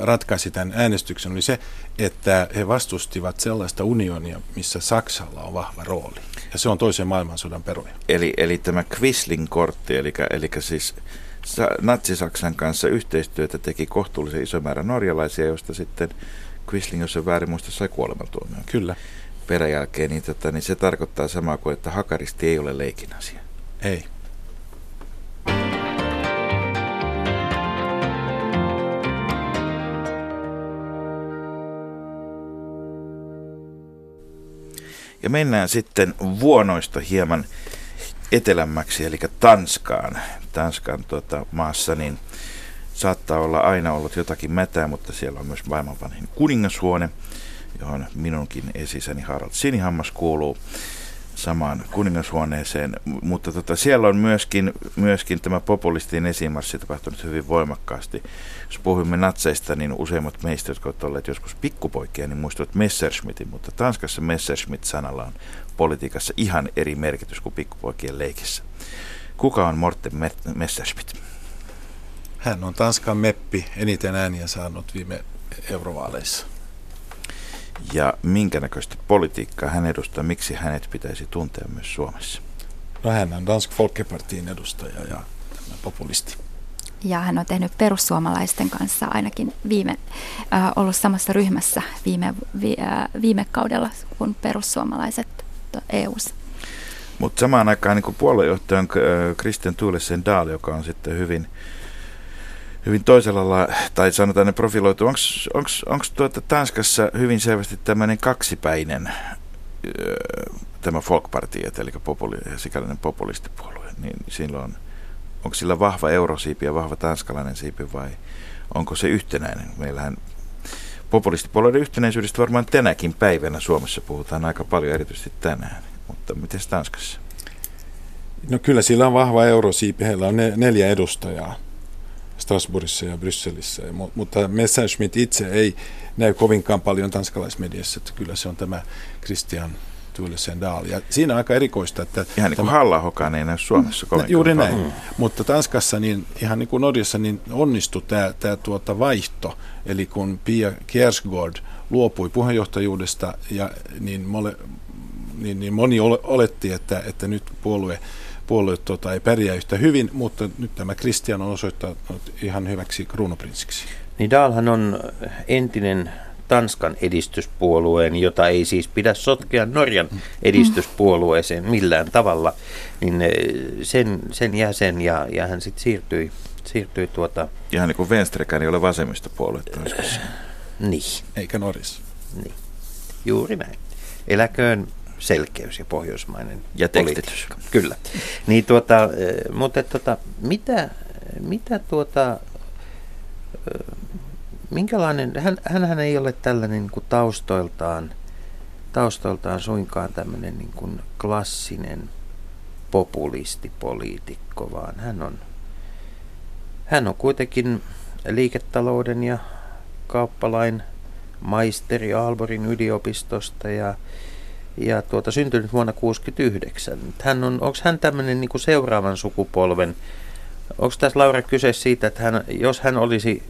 ratkaisi tämän äänestyksen, oli se, että he vastustivat sellaista unionia, missä Saksalla on vahva rooli. Ja se on toisen maailmansodan peruja. Eli, eli tämä Quisling-kortti, eli, eli siis Natsi-Saksan kanssa yhteistyötä teki kohtuullisen iso määrä norjalaisia, joista sitten Quisling, jos se väärin muista, sai kuolemantuomion. Kyllä. Peräjälkeen, niin, tota, niin se tarkoittaa samaa kuin, että hakaristi ei ole leikin asia. Ei. Ja mennään sitten vuonoista hieman etelämmäksi, eli Tanskaan, Tanskan tuota, maassa, niin saattaa olla aina ollut jotakin mätää, mutta siellä on myös maailman vanhin kuningashuone, johon minunkin esisäni Harald Sinihammas kuuluu samaan kuningashuoneeseen, mutta tota, siellä on myöskin, myöskin tämä populistien esimarssi tapahtunut hyvin voimakkaasti. Jos puhumme natseista, niin useimmat meistä, jotka ovat olleet joskus pikkupoikia, niin muistuvat Messerschmittin, mutta Tanskassa Messerschmitt-sanalla on politiikassa ihan eri merkitys kuin pikkupoikien leikissä. Kuka on Morten Messerschmitt? Hän on Tanskan meppi, eniten ääniä saanut viime eurovaaleissa. Ja minkä näköistä politiikkaa hän edustaa, miksi hänet pitäisi tuntea myös Suomessa? No hän on Dansk Folkepartiin edustaja ja populisti. Ja hän on tehnyt perussuomalaisten kanssa ainakin viime, äh, ollut samassa ryhmässä viime, vi, äh, viime kaudella kuin perussuomalaiset EU-ssa. Mutta samaan aikaan niin puoluejohtajan äh, Christian Tuulesen Dahl, joka on sitten hyvin hyvin toisella lailla, tai sanotaan ne profiloitu. Onko tuota Tanskassa hyvin selvästi tämmöinen kaksipäinen tämä Folkparti, eli populi, sikäläinen populistipuolue, niin silloin onko sillä vahva eurosiipi ja vahva tanskalainen siipi vai onko se yhtenäinen? Meillähän populistipuolueiden yhtenäisyydestä varmaan tänäkin päivänä Suomessa puhutaan aika paljon, erityisesti tänään. Mutta miten Tanskassa? No kyllä sillä on vahva eurosiipi. Heillä on neljä edustajaa Strasbourgissa ja Brysselissä. Mutta Messerschmitt itse ei näy kovinkaan paljon tanskalaismediassa, että kyllä se on tämä Christian Thulesen Dahl. Ja siinä on aika erikoista, että... Ihan niin kuin halla ei näy Suomessa kovinkaan Juuri näin. Mm. Mutta Tanskassa, niin ihan niin kuin Norjassa, niin onnistui tämä, tämä tuota vaihto. Eli kun Pia Kiersgaard luopui puheenjohtajuudesta, ja niin, mole, niin, niin moni oletti, että, että nyt puolue puolue tota, ei pärjää yhtä hyvin, mutta nyt tämä Kristian on osoittanut ihan hyväksi kruunuprinssiksi. Niin Dahlhan on entinen Tanskan edistyspuolueen, jota ei siis pidä sotkea Norjan edistyspuolueeseen millään tavalla, niin eh, sen, sen jäsen ja, ja hän sitten siirtyi, siirtyi tuota... Ihan niin kuin Venstrekään ei ole vasemmistopuoluetta. Äh, niin. Eikä Norissa. Niin. Juuri näin. Eläköön selkeys ja pohjoismainen ja tekstitys. Kyllä. Niin tuota, eh, mutta tuota, mitä, mitä tuota, eh, minkälainen, hän, hän ei ole tällainen niin kuin taustoiltaan, taustoiltaan suinkaan tämmöinen niin kuin klassinen populistipoliitikko, vaan hän on, hän on kuitenkin liiketalouden ja kauppalain maisteri Aalborin yliopistosta ja ja tuota, syntynyt vuonna 1969. Hän on, onko hän tämmöinen niin kuin seuraavan sukupolven, onko tässä Laura kyse siitä, että hän, jos hän olisi,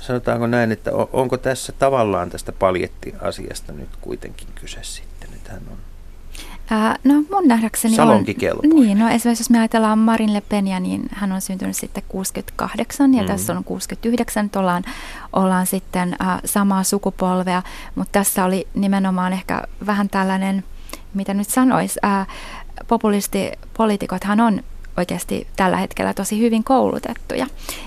sanotaanko näin, että onko tässä tavallaan tästä paljettiasiasta nyt kuitenkin kyse sitten, että hän on Ää, no mun nähdäkseni on... Niin, no esimerkiksi jos me ajatellaan Marin Le Penia, niin hän on syntynyt sitten 68 ja mm. tässä on 69, että ollaan, ollaan sitten ä, samaa sukupolvea, mutta tässä oli nimenomaan ehkä vähän tällainen, mitä nyt sanoisi, populistipoliitikothan on oikeasti tällä hetkellä tosi hyvin koulutettuja.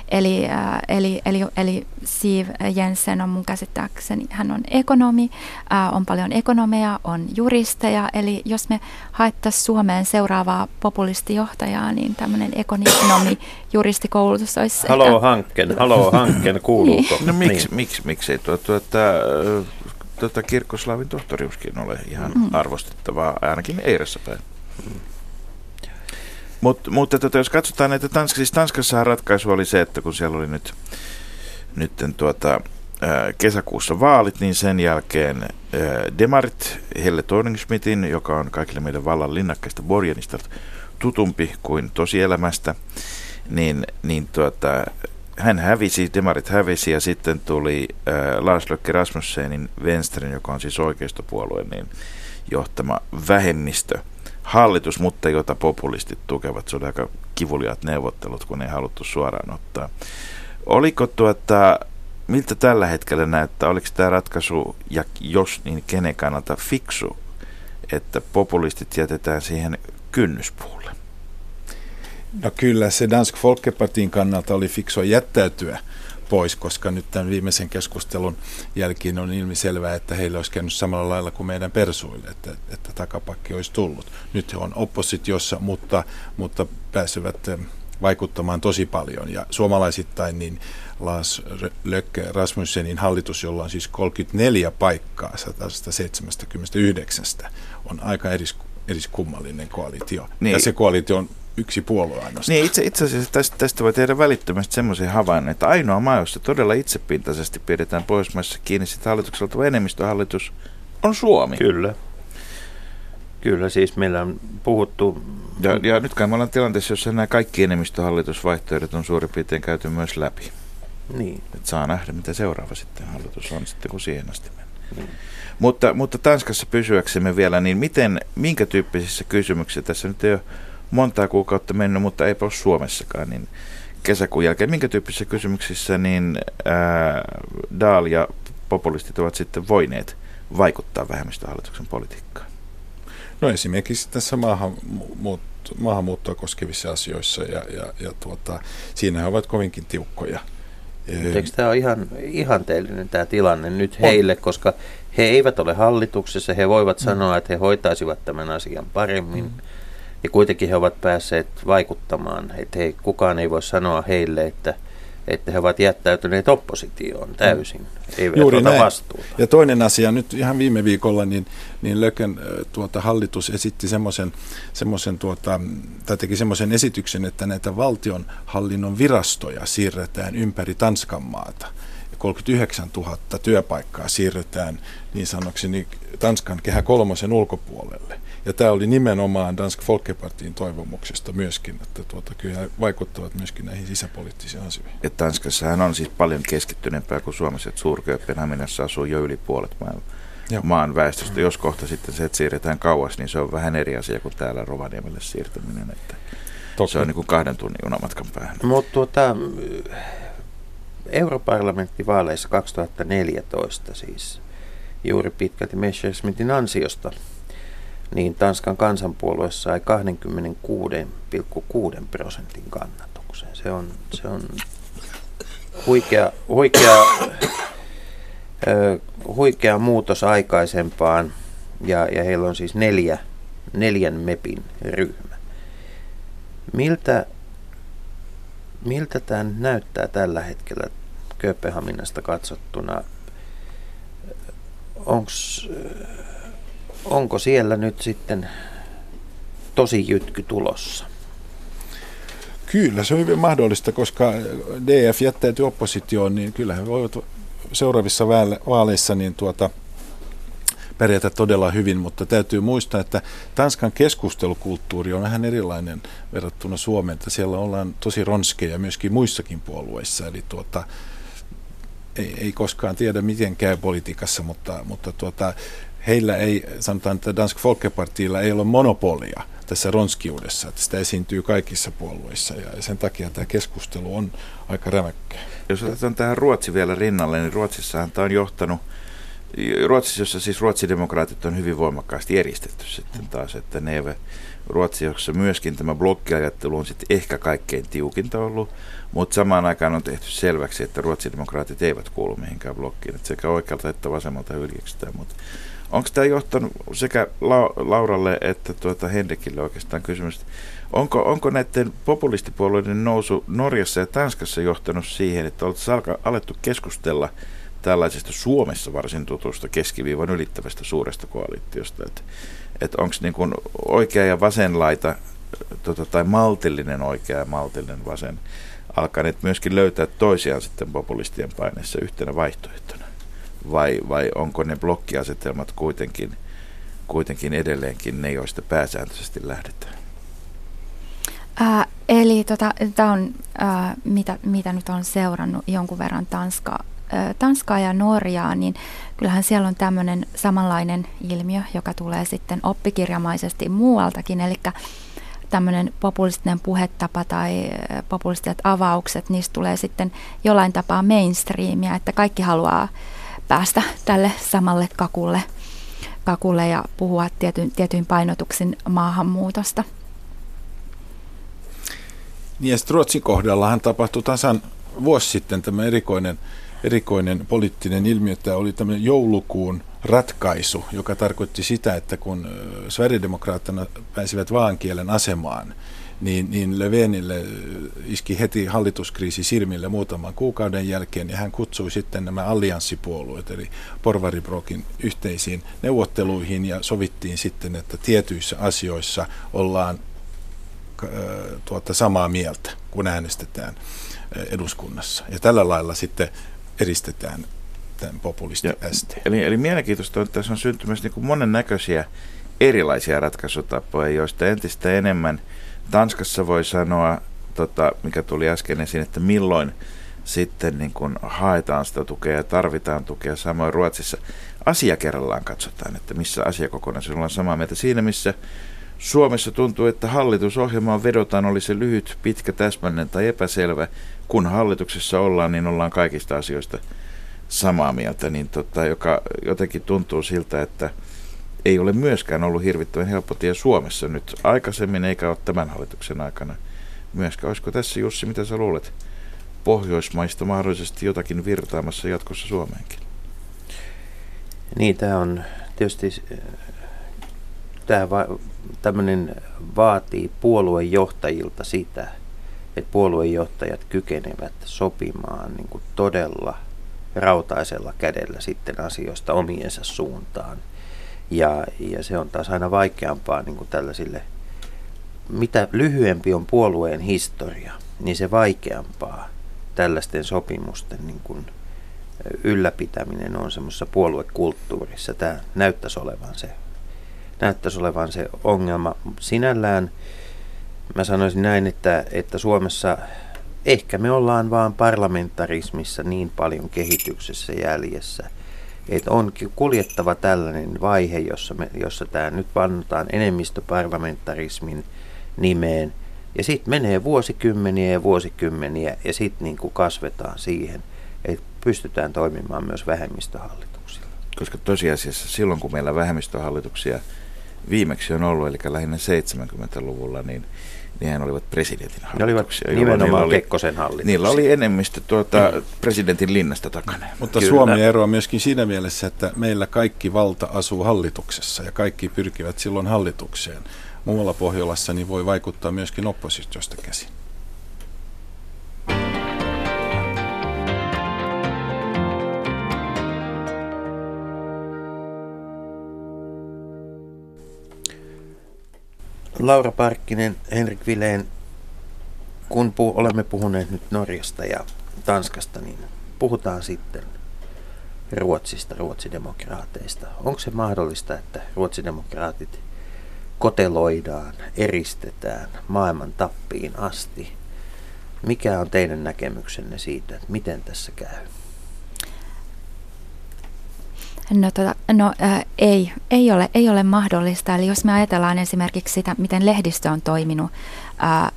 Eli, äh, eli, eli, eli Siv Jensen on mun käsittääkseni, hän on ekonomi, äh, on paljon ekonomeja, on juristeja, eli jos me haettaisiin Suomeen seuraavaa populistijohtajaa, niin tämmöinen ekonomi, juristikoulutus olisi Halo ehkä... hankken, halo hankken, kuuluuko? niin. No miksi, niin. miksi, miksi ei tuo, tuota, tuota Kirkkoslaavin tohtoriuskin ole ihan mm. arvostettavaa, ainakin Eiressä päin. Mm. Mut, mutta tota, jos katsotaan näitä Tanskassa, siis Tanskassa ratkaisu oli se, että kun siellä oli nyt, nyt tuota, kesäkuussa vaalit, niin sen jälkeen Demarit, Helle Thorningsmitin, joka on kaikille meidän vallan linnakkeista Borjanista tutumpi kuin tosielämästä, niin, niin tuota, hän hävisi, Demarit hävisi ja sitten tuli ää, Lars Løkke Rasmussenin Venstren, joka on siis oikeistopuolue, niin johtama vähemmistö – hallitus, mutta jota populistit tukevat. Se oli aika kivuliaat neuvottelut, kun ei haluttu suoraan ottaa. Oliko tuota, miltä tällä hetkellä näyttää, oliko tämä ratkaisu, ja jos niin kenen kannalta fiksu, että populistit jätetään siihen kynnyspuulle? No kyllä se Dansk Folkepartin kannalta oli fiksua jättäytyä pois, koska nyt tämän viimeisen keskustelun jälkeen on ilmiselvää, että heille olisi käynyt samalla lailla kuin meidän persuille, että, että takapakki olisi tullut. Nyt he on oppositiossa, mutta, mutta pääsevät eh, vaikuttamaan tosi paljon. Ja suomalaisittain niin Lars Lökke Rasmussenin hallitus, jolla on siis 34 paikkaa 179, on aika eris, eriskummallinen koalitio. Niin. Ja se koalitio on yksi puolue ainoastaan. Niin, itse, itse asiassa tästä, tästä voi tehdä välittömästi semmoisen havainnon, että ainoa maa, jossa todella itsepintaisesti pidetään Pohjoismaissa kiinni sitä hallitukselta enemmistöhallitus, on Suomi. Kyllä. Kyllä, siis meillä on puhuttu... Ja, ja nyt kai me ollaan tilanteessa, jossa nämä kaikki enemmistöhallitusvaihtoehdot on suurin piirtein käyty myös läpi. Niin. Et saa nähdä, mitä seuraava sitten hallitus on sitten, kun siihen asti mennään. Niin. Mutta, mutta Tanskassa pysyäksemme vielä, niin miten, minkä tyyppisissä kysymyksissä, tässä nyt ei ole montaa kuukautta mennyt, mutta eipä ole Suomessakaan, niin kesäkuun jälkeen, minkä tyyppisissä kysymyksissä niin ää, Daal ja populistit ovat sitten voineet vaikuttaa vähemmistöhallituksen politiikkaan? No esimerkiksi tässä maahanmuut, maahanmuuttoa koskevissa asioissa ja, ja, ja tuota, siinä he ovat kovinkin tiukkoja. Eikö tämä ole ihan ihanteellinen tämä tilanne nyt heille, on. koska he eivät ole hallituksessa, he voivat mm. sanoa, että he hoitaisivat tämän asian paremmin. Mm. Ja kuitenkin he ovat päässeet vaikuttamaan, että he, kukaan ei voi sanoa heille, että, että he ovat jättäytyneet oppositioon täysin. Mm. Eivät Juuri näin. vastuuta. Ja toinen asia, nyt ihan viime viikolla, niin, niin Löken tuota, hallitus esitti semmoisen, semmoisen tuota, tai teki semmoisen esityksen, että näitä valtion hallinnon virastoja siirretään ympäri Tanskan maata. 39 000 työpaikkaa siirretään niin sanokseni Tanskan kehä kolmosen ulkopuolelle. Ja tämä oli nimenomaan Dansk Folkepartiin toivomuksesta myöskin, että tuota, kyllä vaikuttavat myöskin näihin sisäpoliittisiin asioihin. Ja Tanskassahan on siis paljon keskittyneempää kuin Suomessa, että suur asuu jo yli puolet maailman maan väestöstä. Jos kohta sitten se, että siirretään kauas, niin se on vähän eri asia kuin täällä Rovaniemelle siirtyminen. Että Toki. Se on niin kuin kahden tunnin junamatkan päähän. Mutta tuota, europarlamenttivaaleissa 2014 siis juuri pitkälti Messerschmittin ansiosta niin Tanskan kansanpuolue sai 26,6 prosentin kannatuksen. Se on, se on huikea, huikea, huikea muutos aikaisempaan ja, ja heillä on siis neljä, neljän MEPin ryhmä. Miltä, miltä tämä näyttää tällä hetkellä Kööpenhaminasta katsottuna? Onko onko siellä nyt sitten tosi jytky tulossa? Kyllä, se on hyvin mahdollista, koska DF jättäytyy oppositioon, niin kyllä he voivat seuraavissa vaaleissa niin tuota, pärjätä todella hyvin, mutta täytyy muistaa, että Tanskan keskustelukulttuuri on vähän erilainen verrattuna Suomeen, että siellä ollaan tosi ronskeja myöskin muissakin puolueissa, eli tuota, ei, ei koskaan tiedä, miten käy politiikassa, mutta, mutta tuota, heillä ei, sanotaan, että Dansk Folkepartilla ei ole monopolia tässä ronskiudessa, että sitä esiintyy kaikissa puolueissa ja sen takia tämä keskustelu on aika rämäkkää. Jos otetaan tähän Ruotsi vielä rinnalle, niin Ruotsissahan tämä on johtanut Ruotsissa, jossa siis ruotsidemokraatit on hyvin voimakkaasti eristetty sitten taas, että ne eivät, Ruotsi, jossa myöskin tämä blokkiajattelu on sitten ehkä kaikkein tiukinta ollut, mutta samaan aikaan on tehty selväksi, että ruotsidemokraatit eivät kuulu mihinkään blokkiin, että sekä oikealta että vasemmalta hyljeksitään, mutta Onko tämä johtanut sekä Lauralle että tuota Henrikille oikeastaan kysymys, onko, onko näiden populistipuolueiden nousu Norjassa ja Tanskassa johtanut siihen, että oltaisiin alettu keskustella tällaisesta Suomessa varsin tutusta keskiviivan ylittävästä suuresta koalitiosta, että, että onko niin oikea ja vasen laita tota, tai maltillinen oikea ja maltillinen vasen alkaneet myöskin löytää toisiaan sitten populistien paineessa yhtenä vaihtoehtona? Vai, vai onko ne blokkiasetelmat kuitenkin, kuitenkin edelleenkin ne, joista pääsääntöisesti lähdetään? Ää, eli tota, tämä on, ää, mitä, mitä nyt on seurannut jonkun verran Tanskaa, ää, Tanskaa ja Norjaa, niin kyllähän siellä on tämmöinen samanlainen ilmiö, joka tulee sitten oppikirjamaisesti muualtakin, eli tämmöinen populistinen puhetapa tai populistiset avaukset, niistä tulee sitten jollain tapaa mainstreamia, että kaikki haluaa päästä tälle samalle kakulle, kakulle ja puhua tietyin, tietyin painotuksin maahanmuutosta. Niin ja Ruotsin kohdallahan tapahtui tasan vuosi sitten tämä erikoinen, erikoinen poliittinen ilmiö, että oli tämmöinen joulukuun ratkaisu, joka tarkoitti sitä, että kun Sverigedemokraattina pääsivät vaankielen asemaan, niin, niin Löfvenille iski heti hallituskriisi silmille muutaman kuukauden jälkeen ja hän kutsui sitten nämä allianssipuolueet eli Porvaribrokin yhteisiin neuvotteluihin ja sovittiin sitten, että tietyissä asioissa ollaan tuota, samaa mieltä, kun äänestetään eduskunnassa. Ja tällä lailla sitten eristetään tämän populisti ST. Eli, eli mielenkiintoista on, että tässä on syntymässä niin monennäköisiä erilaisia ratkaisutapoja, joista entistä enemmän Tanskassa voi sanoa, tota, mikä tuli äsken esiin, että milloin sitten niin kun haetaan sitä tukea ja tarvitaan tukea. Samoin Ruotsissa asia kerrallaan katsotaan, että missä asiakokonaisuus ollaan samaa mieltä. Siinä missä Suomessa tuntuu, että hallitusohjelmaan vedotaan, oli se lyhyt, pitkä, täsmällinen tai epäselvä. Kun hallituksessa ollaan, niin ollaan kaikista asioista samaa mieltä, niin tota, joka jotenkin tuntuu siltä, että ei ole myöskään ollut hirvittävän helppo tie Suomessa nyt aikaisemmin, eikä ole tämän hallituksen aikana myöskään. Olisiko tässä Jussi, mitä sä luulet, Pohjoismaista mahdollisesti jotakin virtaamassa jatkossa Suomeenkin? Niin, tämä on tietysti, tämä va, tämmöinen vaatii puoluejohtajilta sitä, että puoluejohtajat kykenevät sopimaan niin kuin todella rautaisella kädellä sitten asioista omiensa suuntaan. Ja, ja se on taas aina vaikeampaa niin kuin tällaisille, mitä lyhyempi on puolueen historia, niin se vaikeampaa tällaisten sopimusten niin kuin ylläpitäminen on semmoisessa puoluekulttuurissa. Tämä näyttäisi olevan se, näyttäisi olevan se ongelma. Sinällään mä sanoisin näin, että, että Suomessa ehkä me ollaan vaan parlamentarismissa niin paljon kehityksessä jäljessä, että on kuljettava tällainen vaihe, jossa, me, jossa tämä nyt vannotaan enemmistöparlamentarismin nimeen, ja sitten menee vuosikymmeniä ja vuosikymmeniä, ja sitten niin kasvetaan siihen, että pystytään toimimaan myös vähemmistöhallituksilla. Koska tosiasiassa silloin, kun meillä vähemmistöhallituksia viimeksi on ollut, eli lähinnä 70-luvulla, niin nehän olivat presidentin hallituksia. Ne olivat nimenomaan oli, Kekkosen hallitus. Niillä oli enemmistö tuota, mm. presidentin linnasta takana. Mutta Kyllä. Suomi eroaa myöskin siinä mielessä, että meillä kaikki valta asuu hallituksessa ja kaikki pyrkivät silloin hallitukseen. Muualla Pohjolassa niin voi vaikuttaa myöskin oppositiosta käsin. Laura Parkkinen, Henrik Vileen, kun pu- olemme puhuneet nyt Norjasta ja Tanskasta, niin puhutaan sitten Ruotsista, ruotsidemokraateista. Onko se mahdollista, että ruotsidemokraatit koteloidaan, eristetään maailman tappiin asti? Mikä on teidän näkemyksenne siitä, että miten tässä käy? No, tota, no ää, ei, ei, ole, ei ole mahdollista. Eli jos me ajatellaan esimerkiksi sitä, miten lehdistö on toiminut ää,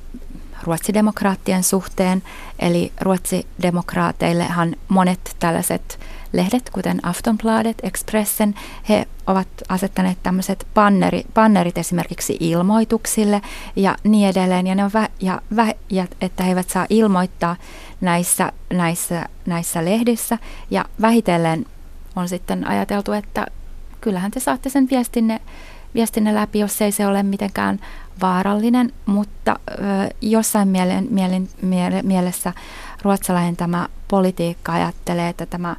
ruotsidemokraattien suhteen, eli ruotsidemokraateillehan monet tällaiset lehdet, kuten Aftonbladet, Expressen, he ovat asettaneet tämmöiset panneri, pannerit esimerkiksi ilmoituksille ja niin edelleen, ja, ne on vä, ja, vä, ja että he eivät saa ilmoittaa näissä, näissä, näissä lehdissä, ja vähitellen on sitten ajateltu, että kyllähän te saatte sen viestinne, viestinne läpi, jos ei se ole mitenkään vaarallinen, mutta ö, jossain mielen, mielen, miele, mielessä ruotsalainen tämä politiikka ajattelee, että tämä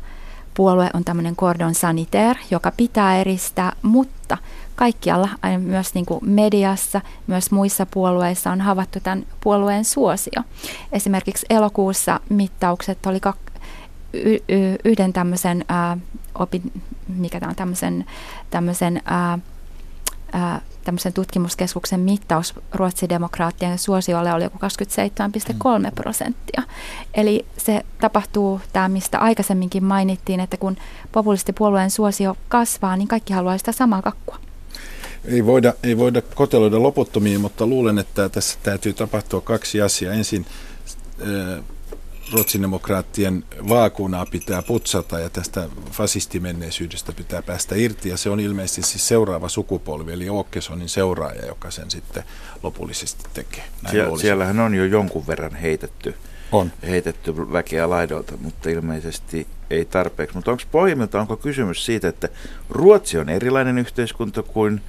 puolue on tämmöinen cordon sanitaire, joka pitää eristää, mutta kaikkialla, myös niin kuin mediassa, myös muissa puolueissa on havaittu tämän puolueen suosio. Esimerkiksi elokuussa mittaukset oli y- yhden tämmöisen ää, opin, mikä tämä on tämmöisen, tämmöisen ää, ää, tämmöisen tutkimuskeskuksen mittaus ruotsidemokraattien suosiolle oli joku 27,3 prosenttia. Eli se tapahtuu tämä, mistä aikaisemminkin mainittiin, että kun populistipuolueen suosio kasvaa, niin kaikki haluaa sitä samaa kakkua. Ei voida, ei voida koteloida loputtomiin, mutta luulen, että tässä täytyy tapahtua kaksi asiaa. Ensin ruotsinedemokraattien vaakunaa pitää putsata ja tästä fasistimenneisyydestä pitää päästä irti. Ja se on ilmeisesti siis seuraava sukupolvi, eli Åkessonin seuraaja, joka sen sitten lopullisesti tekee. Sie- siellähän on jo jonkun verran heitetty On. heitetty väkeä laidolta, mutta ilmeisesti ei tarpeeksi. Mutta onko pohjimmilta, onko kysymys siitä, että Ruotsi on erilainen yhteiskunta kuin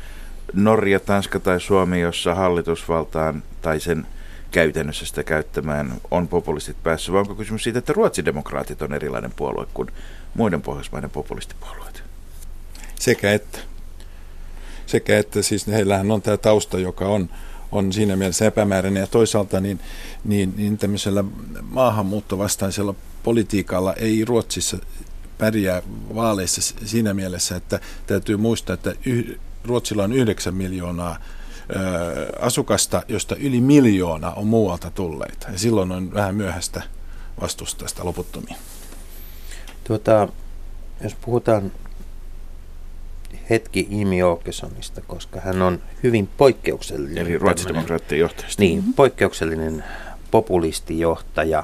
Norja, Tanska tai Suomi, jossa hallitusvaltaan tai sen käytännössä sitä käyttämään on populistit päässyt, vai onko kysymys siitä, että ruotsidemokraatit on erilainen puolue kuin muiden pohjoismaiden populistipuolueet? Sekä että. Sekä että siis heillähän on tämä tausta, joka on, on siinä mielessä epämääräinen ja toisaalta niin, niin, niin tämmöisellä maahanmuuttovastaisella politiikalla ei Ruotsissa pärjää vaaleissa siinä mielessä, että täytyy muistaa, että yh, Ruotsilla on 9 miljoonaa asukasta, josta yli miljoona on muualta tulleita. Ja silloin on vähän myöhäistä vastustaa sitä loputtomiin. Tuota, jos puhutaan hetki Jimmy Åkessonista, koska hän on hyvin poikkeuksellinen. Eli ruotsidemokraattien johtajista. Niin, mm-hmm. poikkeuksellinen populistijohtaja.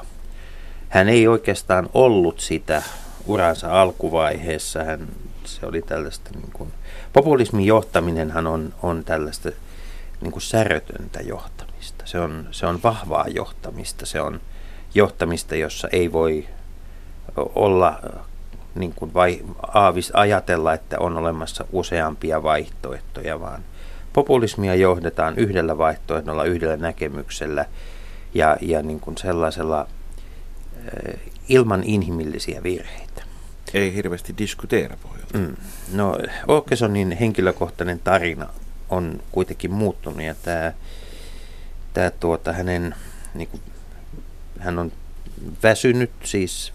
Hän ei oikeastaan ollut sitä uransa alkuvaiheessa. Hän, se oli tällaista niin kuin, populismin johtaminenhan on, on tällaista niin kuin särötöntä johtamista. Se on, se on vahvaa johtamista. Se on johtamista, jossa ei voi olla niin kuin vai aavis ajatella, että on olemassa useampia vaihtoehtoja, vaan populismia johdetaan yhdellä vaihtoehdolla, yhdellä näkemyksellä ja, ja niin kuin sellaisella eh, ilman inhimillisiä virheitä. Ei hirveästi diskuteera pohjalta. Mm. No, Åkessonin henkilökohtainen tarina on kuitenkin muuttunut ja tämä, tämä tuota, hänen, niin kuin, hän on väsynyt, siis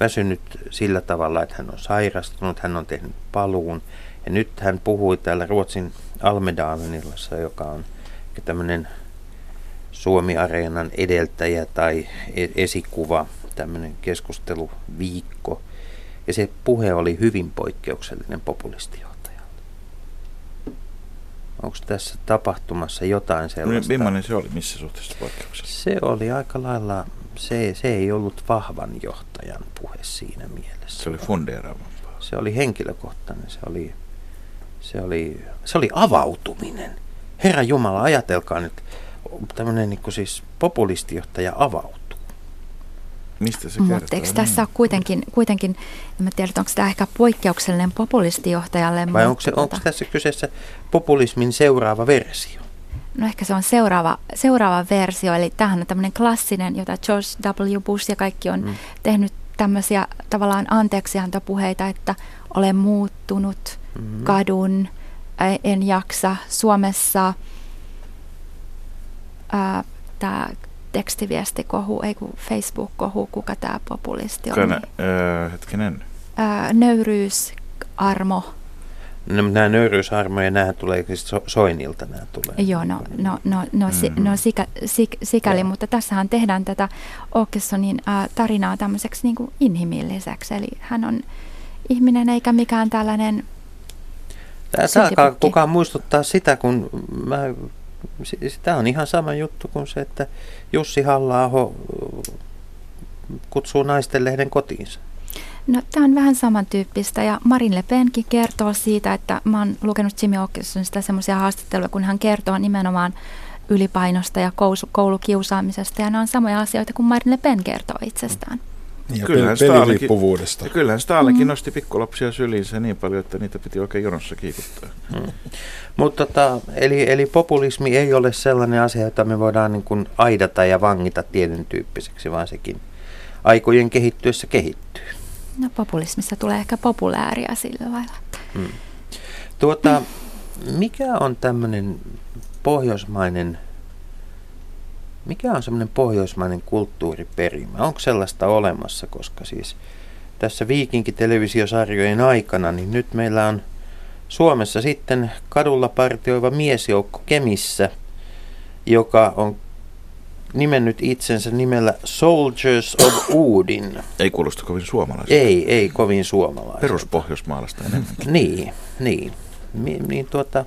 väsynyt sillä tavalla, että hän on sairastunut, hän on tehnyt paluun ja nyt hän puhui täällä Ruotsin Almedalenillassa, joka on tämmöinen Suomi-areenan edeltäjä tai e-, esikuva, tämmöinen keskusteluviikko. Ja se puhe oli hyvin poikkeuksellinen populistio. Onko tässä tapahtumassa jotain sellaista? Millainen se oli? Missä suhteessa poikkeuksessa? Se oli aika lailla, se, se ei ollut vahvan johtajan puhe siinä mielessä. Se oli fundeeraavampaa. Se oli henkilökohtainen, se oli, se oli, se oli avautuminen. Herra Jumala, ajatelkaa nyt, tämmöinen niin siis populistijohtaja avautuu. Mistä se kertoo? Mutta eikö tässä ole kuitenkin, kuitenkin en tiedä, onko tämä ehkä poikkeuksellinen populistijohtajalle? Vai onko, se, onko tässä kyseessä populismin seuraava versio? No ehkä se on seuraava, seuraava versio, eli tämähän on tämmöinen klassinen, jota George W. Bush ja kaikki on mm. tehnyt tämmöisiä tavallaan anteeksiantopuheita, että olen muuttunut, mm-hmm. kadun, en jaksa. Suomessa tämä tekstiviestikohu, ei kun Facebook-kohu, kuka tämä populisti on. Kana, äh, hetkinen. Äh, nöyryys, armo. No, nämä nöyryysarmoja, nämä tulee siis so, Soinilta nämä tulee. Joo, no, no, no, no, si, mm-hmm. no sikä, sik, sikäli, ja. mutta tässähän tehdään tätä Åkessonin äh, tarinaa tämmöiseksi niin kuin inhimilliseksi. Eli hän on ihminen eikä mikään tällainen Tämä saakaa kukaan muistuttaa sitä, kun mä Tämä on ihan sama juttu kuin se, että Jussi halla kutsuu naisten lehden kotiinsa. No, tämä on vähän samantyyppistä ja Marin Le Penkin kertoo siitä, että mä oon lukenut Jimmy Åkessonista semmoisia haastatteluja, kun hän kertoo nimenomaan ylipainosta ja koulukiusaamisesta ja nämä on samoja asioita kuin Marin Le Pen kertoo itsestään. Mm. Ja kyllähän peliriippuvuudesta. Kyllähän Staalikin mm. nosti pikkulapsia syliinsä niin paljon, että niitä piti oikein jonossa kiikuttaa. Mm. Mutta tota, eli, eli populismi ei ole sellainen asia, jota me voidaan niin kuin aidata ja vangita tietyn tyyppiseksi, vaan sekin aikojen kehittyessä kehittyy. No populismissa tulee ehkä populääriä sillä lailla. Mm. Tuota, mikä on tämmöinen pohjoismainen mikä on semmoinen pohjoismainen kulttuuriperimä? Onko sellaista olemassa, koska siis tässä viikinkitelevisiosarjojen aikana, niin nyt meillä on Suomessa sitten kadulla partioiva miesjoukko Kemissä, joka on nimennyt itsensä nimellä Soldiers of Udin. Ei kuulosta kovin suomalaista. Ei, ei kovin suomalaista. Peruspohjoismaalasta enemmän. niin, niin. Mi, niin tuota,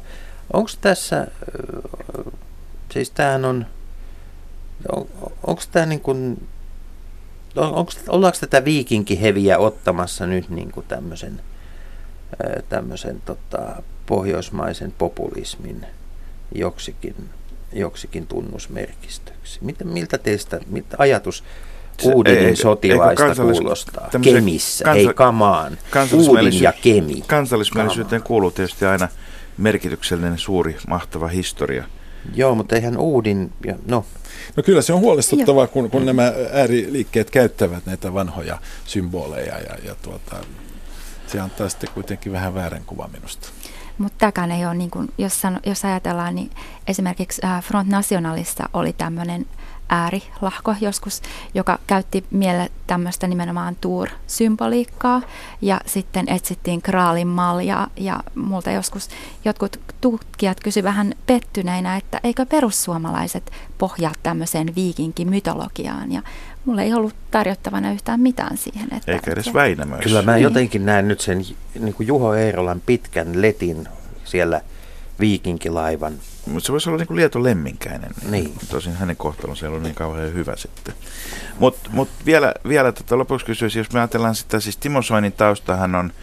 onko tässä, siis tämähän on on, onko tämä niin kuin, onko, ollaanko tätä viikinkiheviä ottamassa nyt niin kuin tämmöisen, tämmöisen tota, pohjoismaisen populismin joksikin, joksikin tunnusmerkistöksi? Mitä, miltä teistä, mitä ajatus, Uudinin ei- sotilaista eikö kansallis- kuulostaa. Kemissä, kansa- hei kamaan. Uudin ja Kemi. Kansallismielisyyteen kuuluu tietysti aina merkityksellinen, suuri, mahtava historia. Joo, mutta eihän Uudin, ja, no No kyllä se on huolestuttavaa, kun, kun nämä ääriliikkeet käyttävät näitä vanhoja symboleja ja, ja tuota, se antaa sitten kuitenkin vähän väärän kuvan minusta. Mutta tämäkään ei ole, niin kuin, jos, sano, jos ajatellaan, niin esimerkiksi äh, Front Nationalista oli tämmöinen äärilahko joskus, joka käytti miele tämmöistä nimenomaan Tour-symboliikkaa ja sitten etsittiin kraalin malja ja multa joskus jotkut tutkijat kysyivät vähän pettyneinä, että eikö perussuomalaiset pohjaa tämmöiseen viikinkimytologiaan ja mulla ei ollut tarjottavana yhtään mitään siihen. Että Eikä edes Väinämöissä. kyllä mä Niin. jotenkin näen nyt sen niin kuin Juho Eerolan pitkän letin siellä viikinkilaivan. Mutta se voisi olla niin kuin Lieto Lemminkäinen. Niin. Tosin hänen kohtalonsa ei ollut niin kauhean hyvä sitten. Mutta mut vielä, vielä tota lopuksi kysyisin, jos me ajatellaan sitä, siis Timo Soinin taustahan on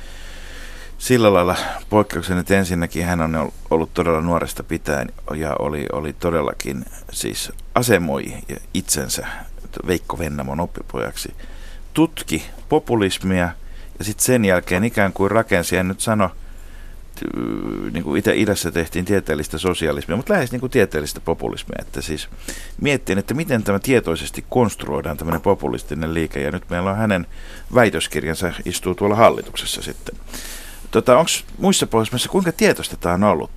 sillä lailla poikkeuksellinen, että ensinnäkin hän on ollut todella nuoresta pitäen ja oli, oli todellakin siis asemoi itsensä Veikko Vennamon oppipojaksi. Tutki populismia ja sitten sen jälkeen ikään kuin rakensi, en nyt sano, niin kuin idässä tehtiin tieteellistä sosialismia, mutta lähes niin kuin tieteellistä populismia. Että siis miettiin, että miten tämä tietoisesti konstruoidaan tämmöinen populistinen liike, ja nyt meillä on hänen väitöskirjansa istuu tuolla hallituksessa sitten. Tota, Onko muissa Pohjoismaissa, kuinka tietoista tämä on ollut?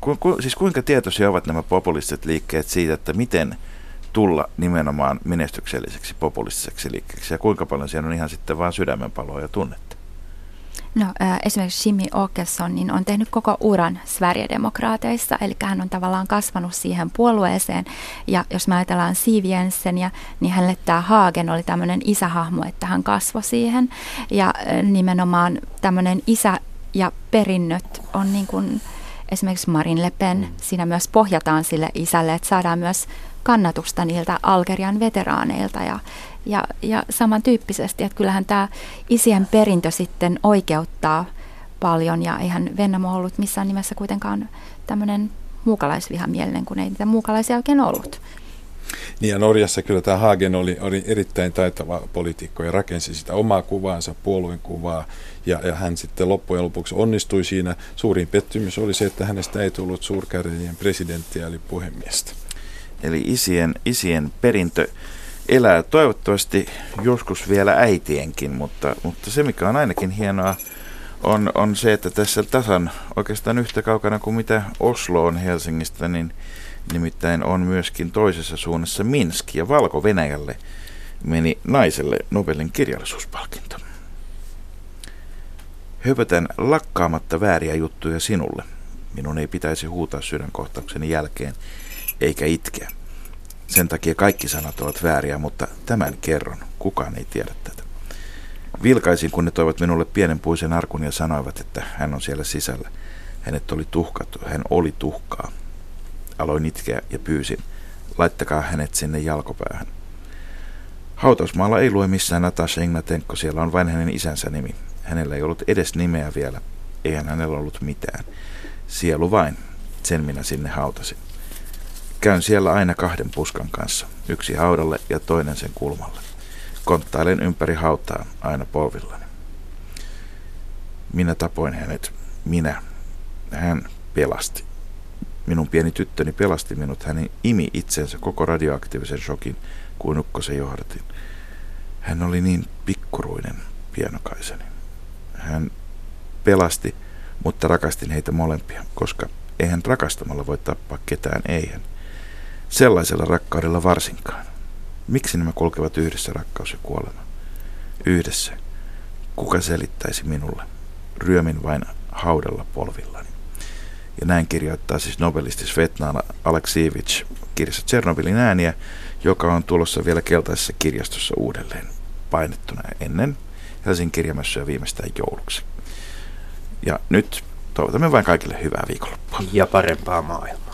Ku, ku, siis kuinka tietoisia ovat nämä populistiset liikkeet siitä, että miten tulla nimenomaan menestykselliseksi populistiseksi liikkeeksi, ja kuinka paljon siellä on ihan sitten vaan sydämenpaloa ja tunnetta? No, esimerkiksi Jimmy Åkesson niin on tehnyt koko uran Sverigedemokraateissa, eli hän on tavallaan kasvanut siihen puolueeseen. Ja jos me ajatellaan Siv Jensseniä, niin hänelle tämä Hagen oli tämmöinen isähahmo, että hän kasvoi siihen. Ja nimenomaan tämmöinen isä ja perinnöt on niin kuin esimerkiksi Marin Le Pen, siinä myös pohjataan sille isälle, että saadaan myös kannatusta niiltä Algerian veteraaneilta ja, ja, ja samantyyppisesti, että kyllähän tämä isien perintö sitten oikeuttaa paljon ja eihän Vennamo ollut missään nimessä kuitenkaan tämmöinen muukalaisvihamielinen, kun ei niitä muukalaisia oikein ollut. Niin ja Norjassa kyllä tämä Hagen oli, oli erittäin taitava poliitikko ja rakensi sitä omaa kuvaansa, puolueen kuvaa. Ja, ja hän sitten loppujen lopuksi onnistui siinä. Suurin pettymys oli se, että hänestä ei tullut suurkärjien presidenttiä eli puhemiestä. Eli isien, isien perintö elää toivottavasti joskus vielä äitienkin, mutta, mutta se mikä on ainakin hienoa on, on se, että tässä tasan oikeastaan yhtä kaukana kuin mitä Oslo on Helsingistä, niin nimittäin on myöskin toisessa suunnassa Minsk ja Valko-Venäjälle meni naiselle Nobelin kirjallisuuspalkinto. Höpötän lakkaamatta vääriä juttuja sinulle. Minun ei pitäisi huutaa sydänkohtaukseni jälkeen, eikä itkeä. Sen takia kaikki sanat ovat vääriä, mutta tämän kerron. Kukaan ei tiedä tätä. Vilkaisin, kun ne toivat minulle pienen puisen arkun ja sanoivat, että hän on siellä sisällä. Hänet oli tuhkattu, hän oli tuhkaa. Aloin itkeä ja pyysin, laittakaa hänet sinne jalkopäähän. Hautausmaalla ei lue missään Natasha Ignatenko, siellä on vain hänen isänsä nimi. Hänellä ei ollut edes nimeä vielä, eihän hänellä ollut mitään. Sielu vain, sen minä sinne hautasin. Käyn siellä aina kahden puskan kanssa, yksi haudalle ja toinen sen kulmalle. Konttailen ympäri hautaa aina polvillani. Minä tapoin hänet. Minä. Hän pelasti. Minun pieni tyttöni pelasti minut. Hän imi itsensä koko radioaktiivisen shokin, kuin ukkosen johdatin. Hän oli niin pikkuruinen, pienokaiseni. Hän pelasti, mutta rakastin heitä molempia, koska eihän rakastamalla voi tappaa ketään, eihän. Sellaisella rakkaudella varsinkaan. Miksi nämä kulkevat yhdessä rakkaus ja kuolema? Yhdessä. Kuka selittäisi minulle? Ryömin vain haudalla polvillani. Ja näin kirjoittaa siis nobelisti Svetlana Aleksievich kirjassa Tsernobylin ääniä, joka on tulossa vielä keltaisessa kirjastossa uudelleen painettuna ennen Helsingin kirjamessuja viimeistään jouluksi. Ja nyt toivotamme vain kaikille hyvää viikonloppua. Ja parempaa maailmaa.